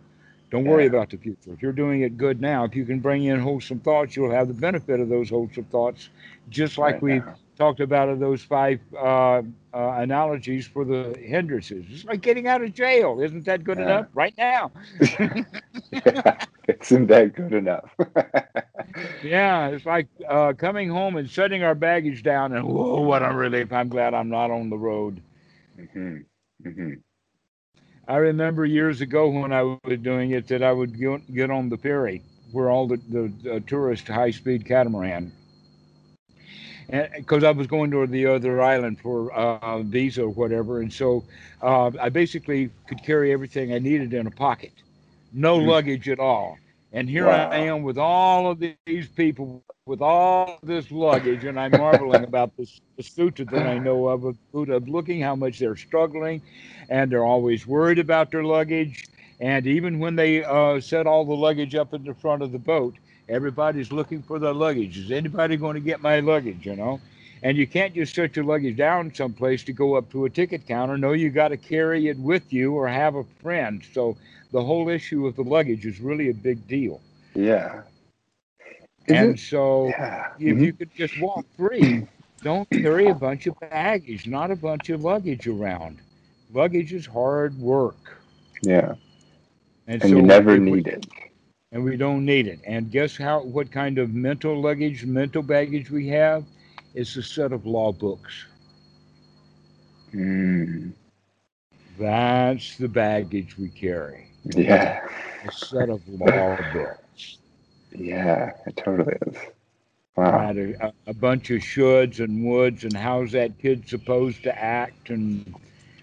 Don't worry Yeah. about the future. If you're doing it good now, if you can bring in wholesome thoughts, you'll have the benefit of those wholesome thoughts, just like right we now. Talked about of those five uh, uh, analogies for the hindrances. It's like getting out of jail. Isn't that good Yeah. enough? Right now. yeah. Isn't that good enough? Yeah, it's like uh, coming home and setting our baggage down, and whoa, what a relief! I'm glad I'm not on the road. hmm hmm I remember years ago when I was doing it that I would get, get on the ferry where all the, the, the tourist high speed catamaran. And because I was going to the other island for uh, visa or whatever, and so uh, I basically could carry everything I needed in a pocket, no Hmm. luggage at all. And here Wow. I am with all of these people with all this luggage, and I'm marveling about this the sutta that I know of of Buddha, looking how much they're struggling, and they're always worried about their luggage. And even when they uh, set all the luggage up in the front of the boat, everybody's looking for their luggage. Is anybody going to get my luggage? You know, and you can't just set your luggage down someplace to go up to a ticket counter. No, you got to carry it with you or have a friend. So the whole issue of the luggage is really a big deal. Yeah. Is and it- so yeah. if Mhm. you could just walk free, don't carry a bunch of baggage, not a bunch of luggage around. Luggage is hard work. Yeah. And, And so you never we- need it. And we don't need it. And guess how? What kind of mental luggage, mental baggage we have? It's a set of law books. Mm. That's the baggage we carry. Yeah. A set of law books. Yeah. It totally is. Wow. A, a bunch of shoulds and woulds and how's that kid supposed to act and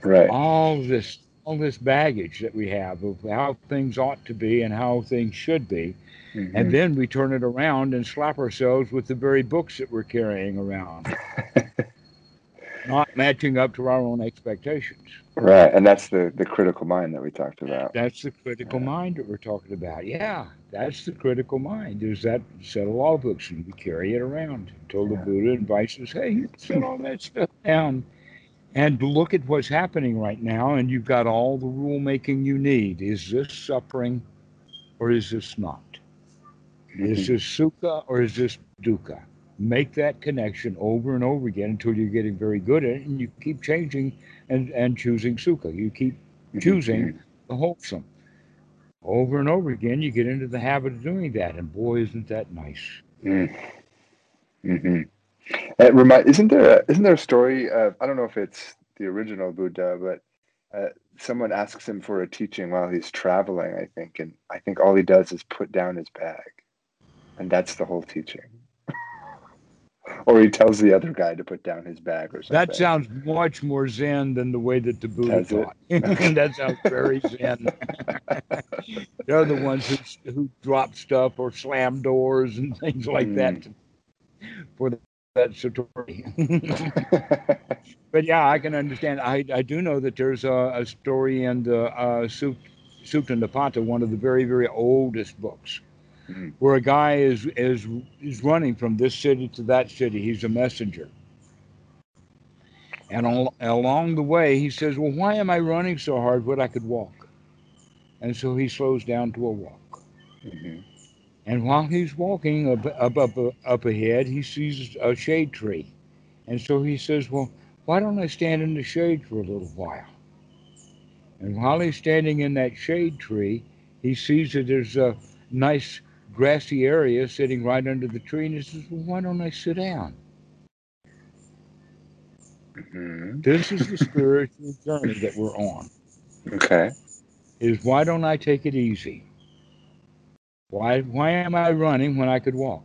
Right. all this all this baggage that we have of how things ought to be and how things should be. Mhm. And then we turn it around and slap ourselves with the very books that we're carrying around. Not matching up to our own expectations. Right. And that's the the critical mind that we talked about. That's the critical Yeah. mind that we're talking about. Yeah, that's the critical mind. There's that set of law books and we carry it around until the Buddha invites us, hey, set all that stuff down and look at what's happening right now, and you've got all the rule making you need. Is this suffering or is this not? Is Mhm. this sukha or is this dukkha? Make that connection over and over again until you're getting very good at it, and you keep changing and, and choosing sukha. You keep choosing the wholesome. Over and over again, you get into the habit of doing that, and boy, isn't that nice. Mm. Mhm. It remind, isn't there a, isn't there a story? Of, I don't know if it's the original Buddha, but uh, someone asks him for a teaching while he's traveling. I think, and I think all he does is put down his bag, and that's the whole teaching. or he tells the other guy to put down his bag or something. That sounds much more Zen than the way that the Buddha Does taught. that sounds very Zen. They're the ones who who drop stuff or slam doors and things like that Mm. for that satori. but yeah, I can understand. I, I do know that there's a, a story in the uh, Sut- Sutta Nipata, one of the very very oldest books, Mhm. where a guy is is is running from this city to that city. He's a messenger. And al- along the way, he says, Well, why am I running so hard when I could walk? And so he slows down to a walk. Mhm. And while he's walking up, up, up, up ahead, he sees a shade tree. And so he says, Well, why don't I stand in the shade for a little while? And while he's standing in that shade tree, he sees that there's a nice grassy area sitting right under the tree. And he says, Well, why don't I sit down? Mhm. This is the spiritual journey that we're on. Okay. is why don't I take it easy? Why why am I running when I could walk?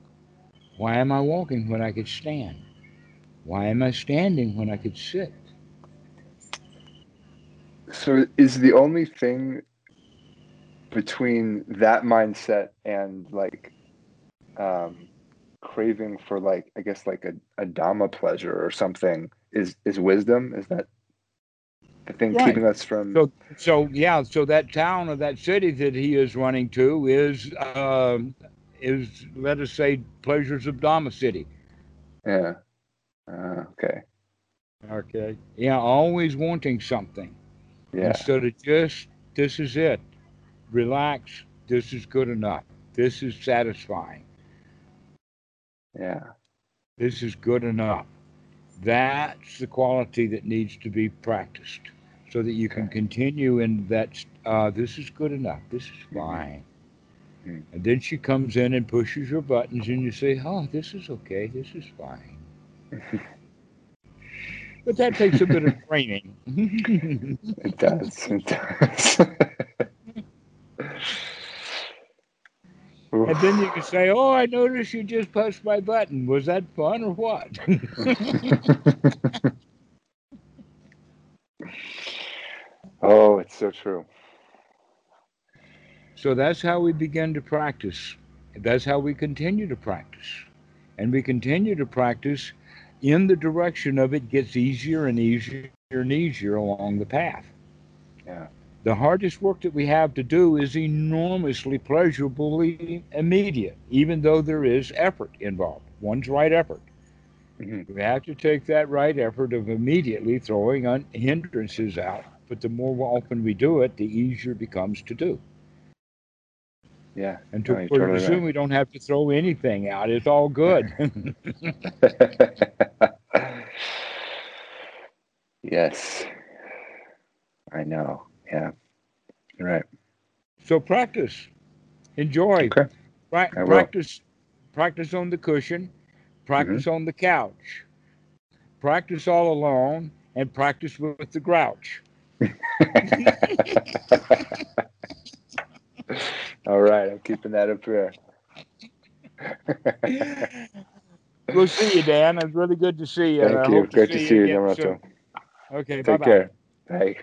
Why am I walking when I could stand? Why am I standing when I could sit? So is the only thing between that mindset and like um craving for like I guess like a, a Dhamma pleasure or something is is wisdom? Is that the thing Right. keeping us from So so yeah, so that town or that city that he is running to is um is let us say pleasures of Dhamma City. Yeah. Uh, okay. Okay. Yeah, always wanting something. Yeah. Instead of just this is it. Relax. This is good enough. This is satisfying. Yeah. This is good enough. That's the quality that needs to be practiced so that you can continue in that. Uh, this is good enough. This is fine. Mhm. And then she comes in and pushes your buttons, and you say, Oh, this is okay. This is fine. but that takes a bit of training. It does. It does. and then you can say, Oh, I noticed you just pushed my button. Was that fun or what? Oh, it's so true. So that's how we begin to practice. That's how we continue to practice. And we continue to practice in the direction of it gets easier and easier and easier along the path. Yeah. The hardest work that we have to do is enormously pleasurably immediate, even though there is effort involved. One's right effort. Mhm. We have to take that right effort of immediately throwing un- hindrances out. But the more often we do it, the easier it becomes to do. Yeah. And to No, totally soon right. we don't have to throw anything out. It's all good. yes. I know. Yeah. You're right. so practice, enjoy, Okay. pra- practice, practice on the cushion, practice Mm-hmm. on the couch, practice all alone, and practice with the grouch. All right. I'm keeping that up here. we'll see you, Dan. It's really good to see you. Thank you. Great to see you, again Dhammarato. soon. Okay, Take bye. care. Bye.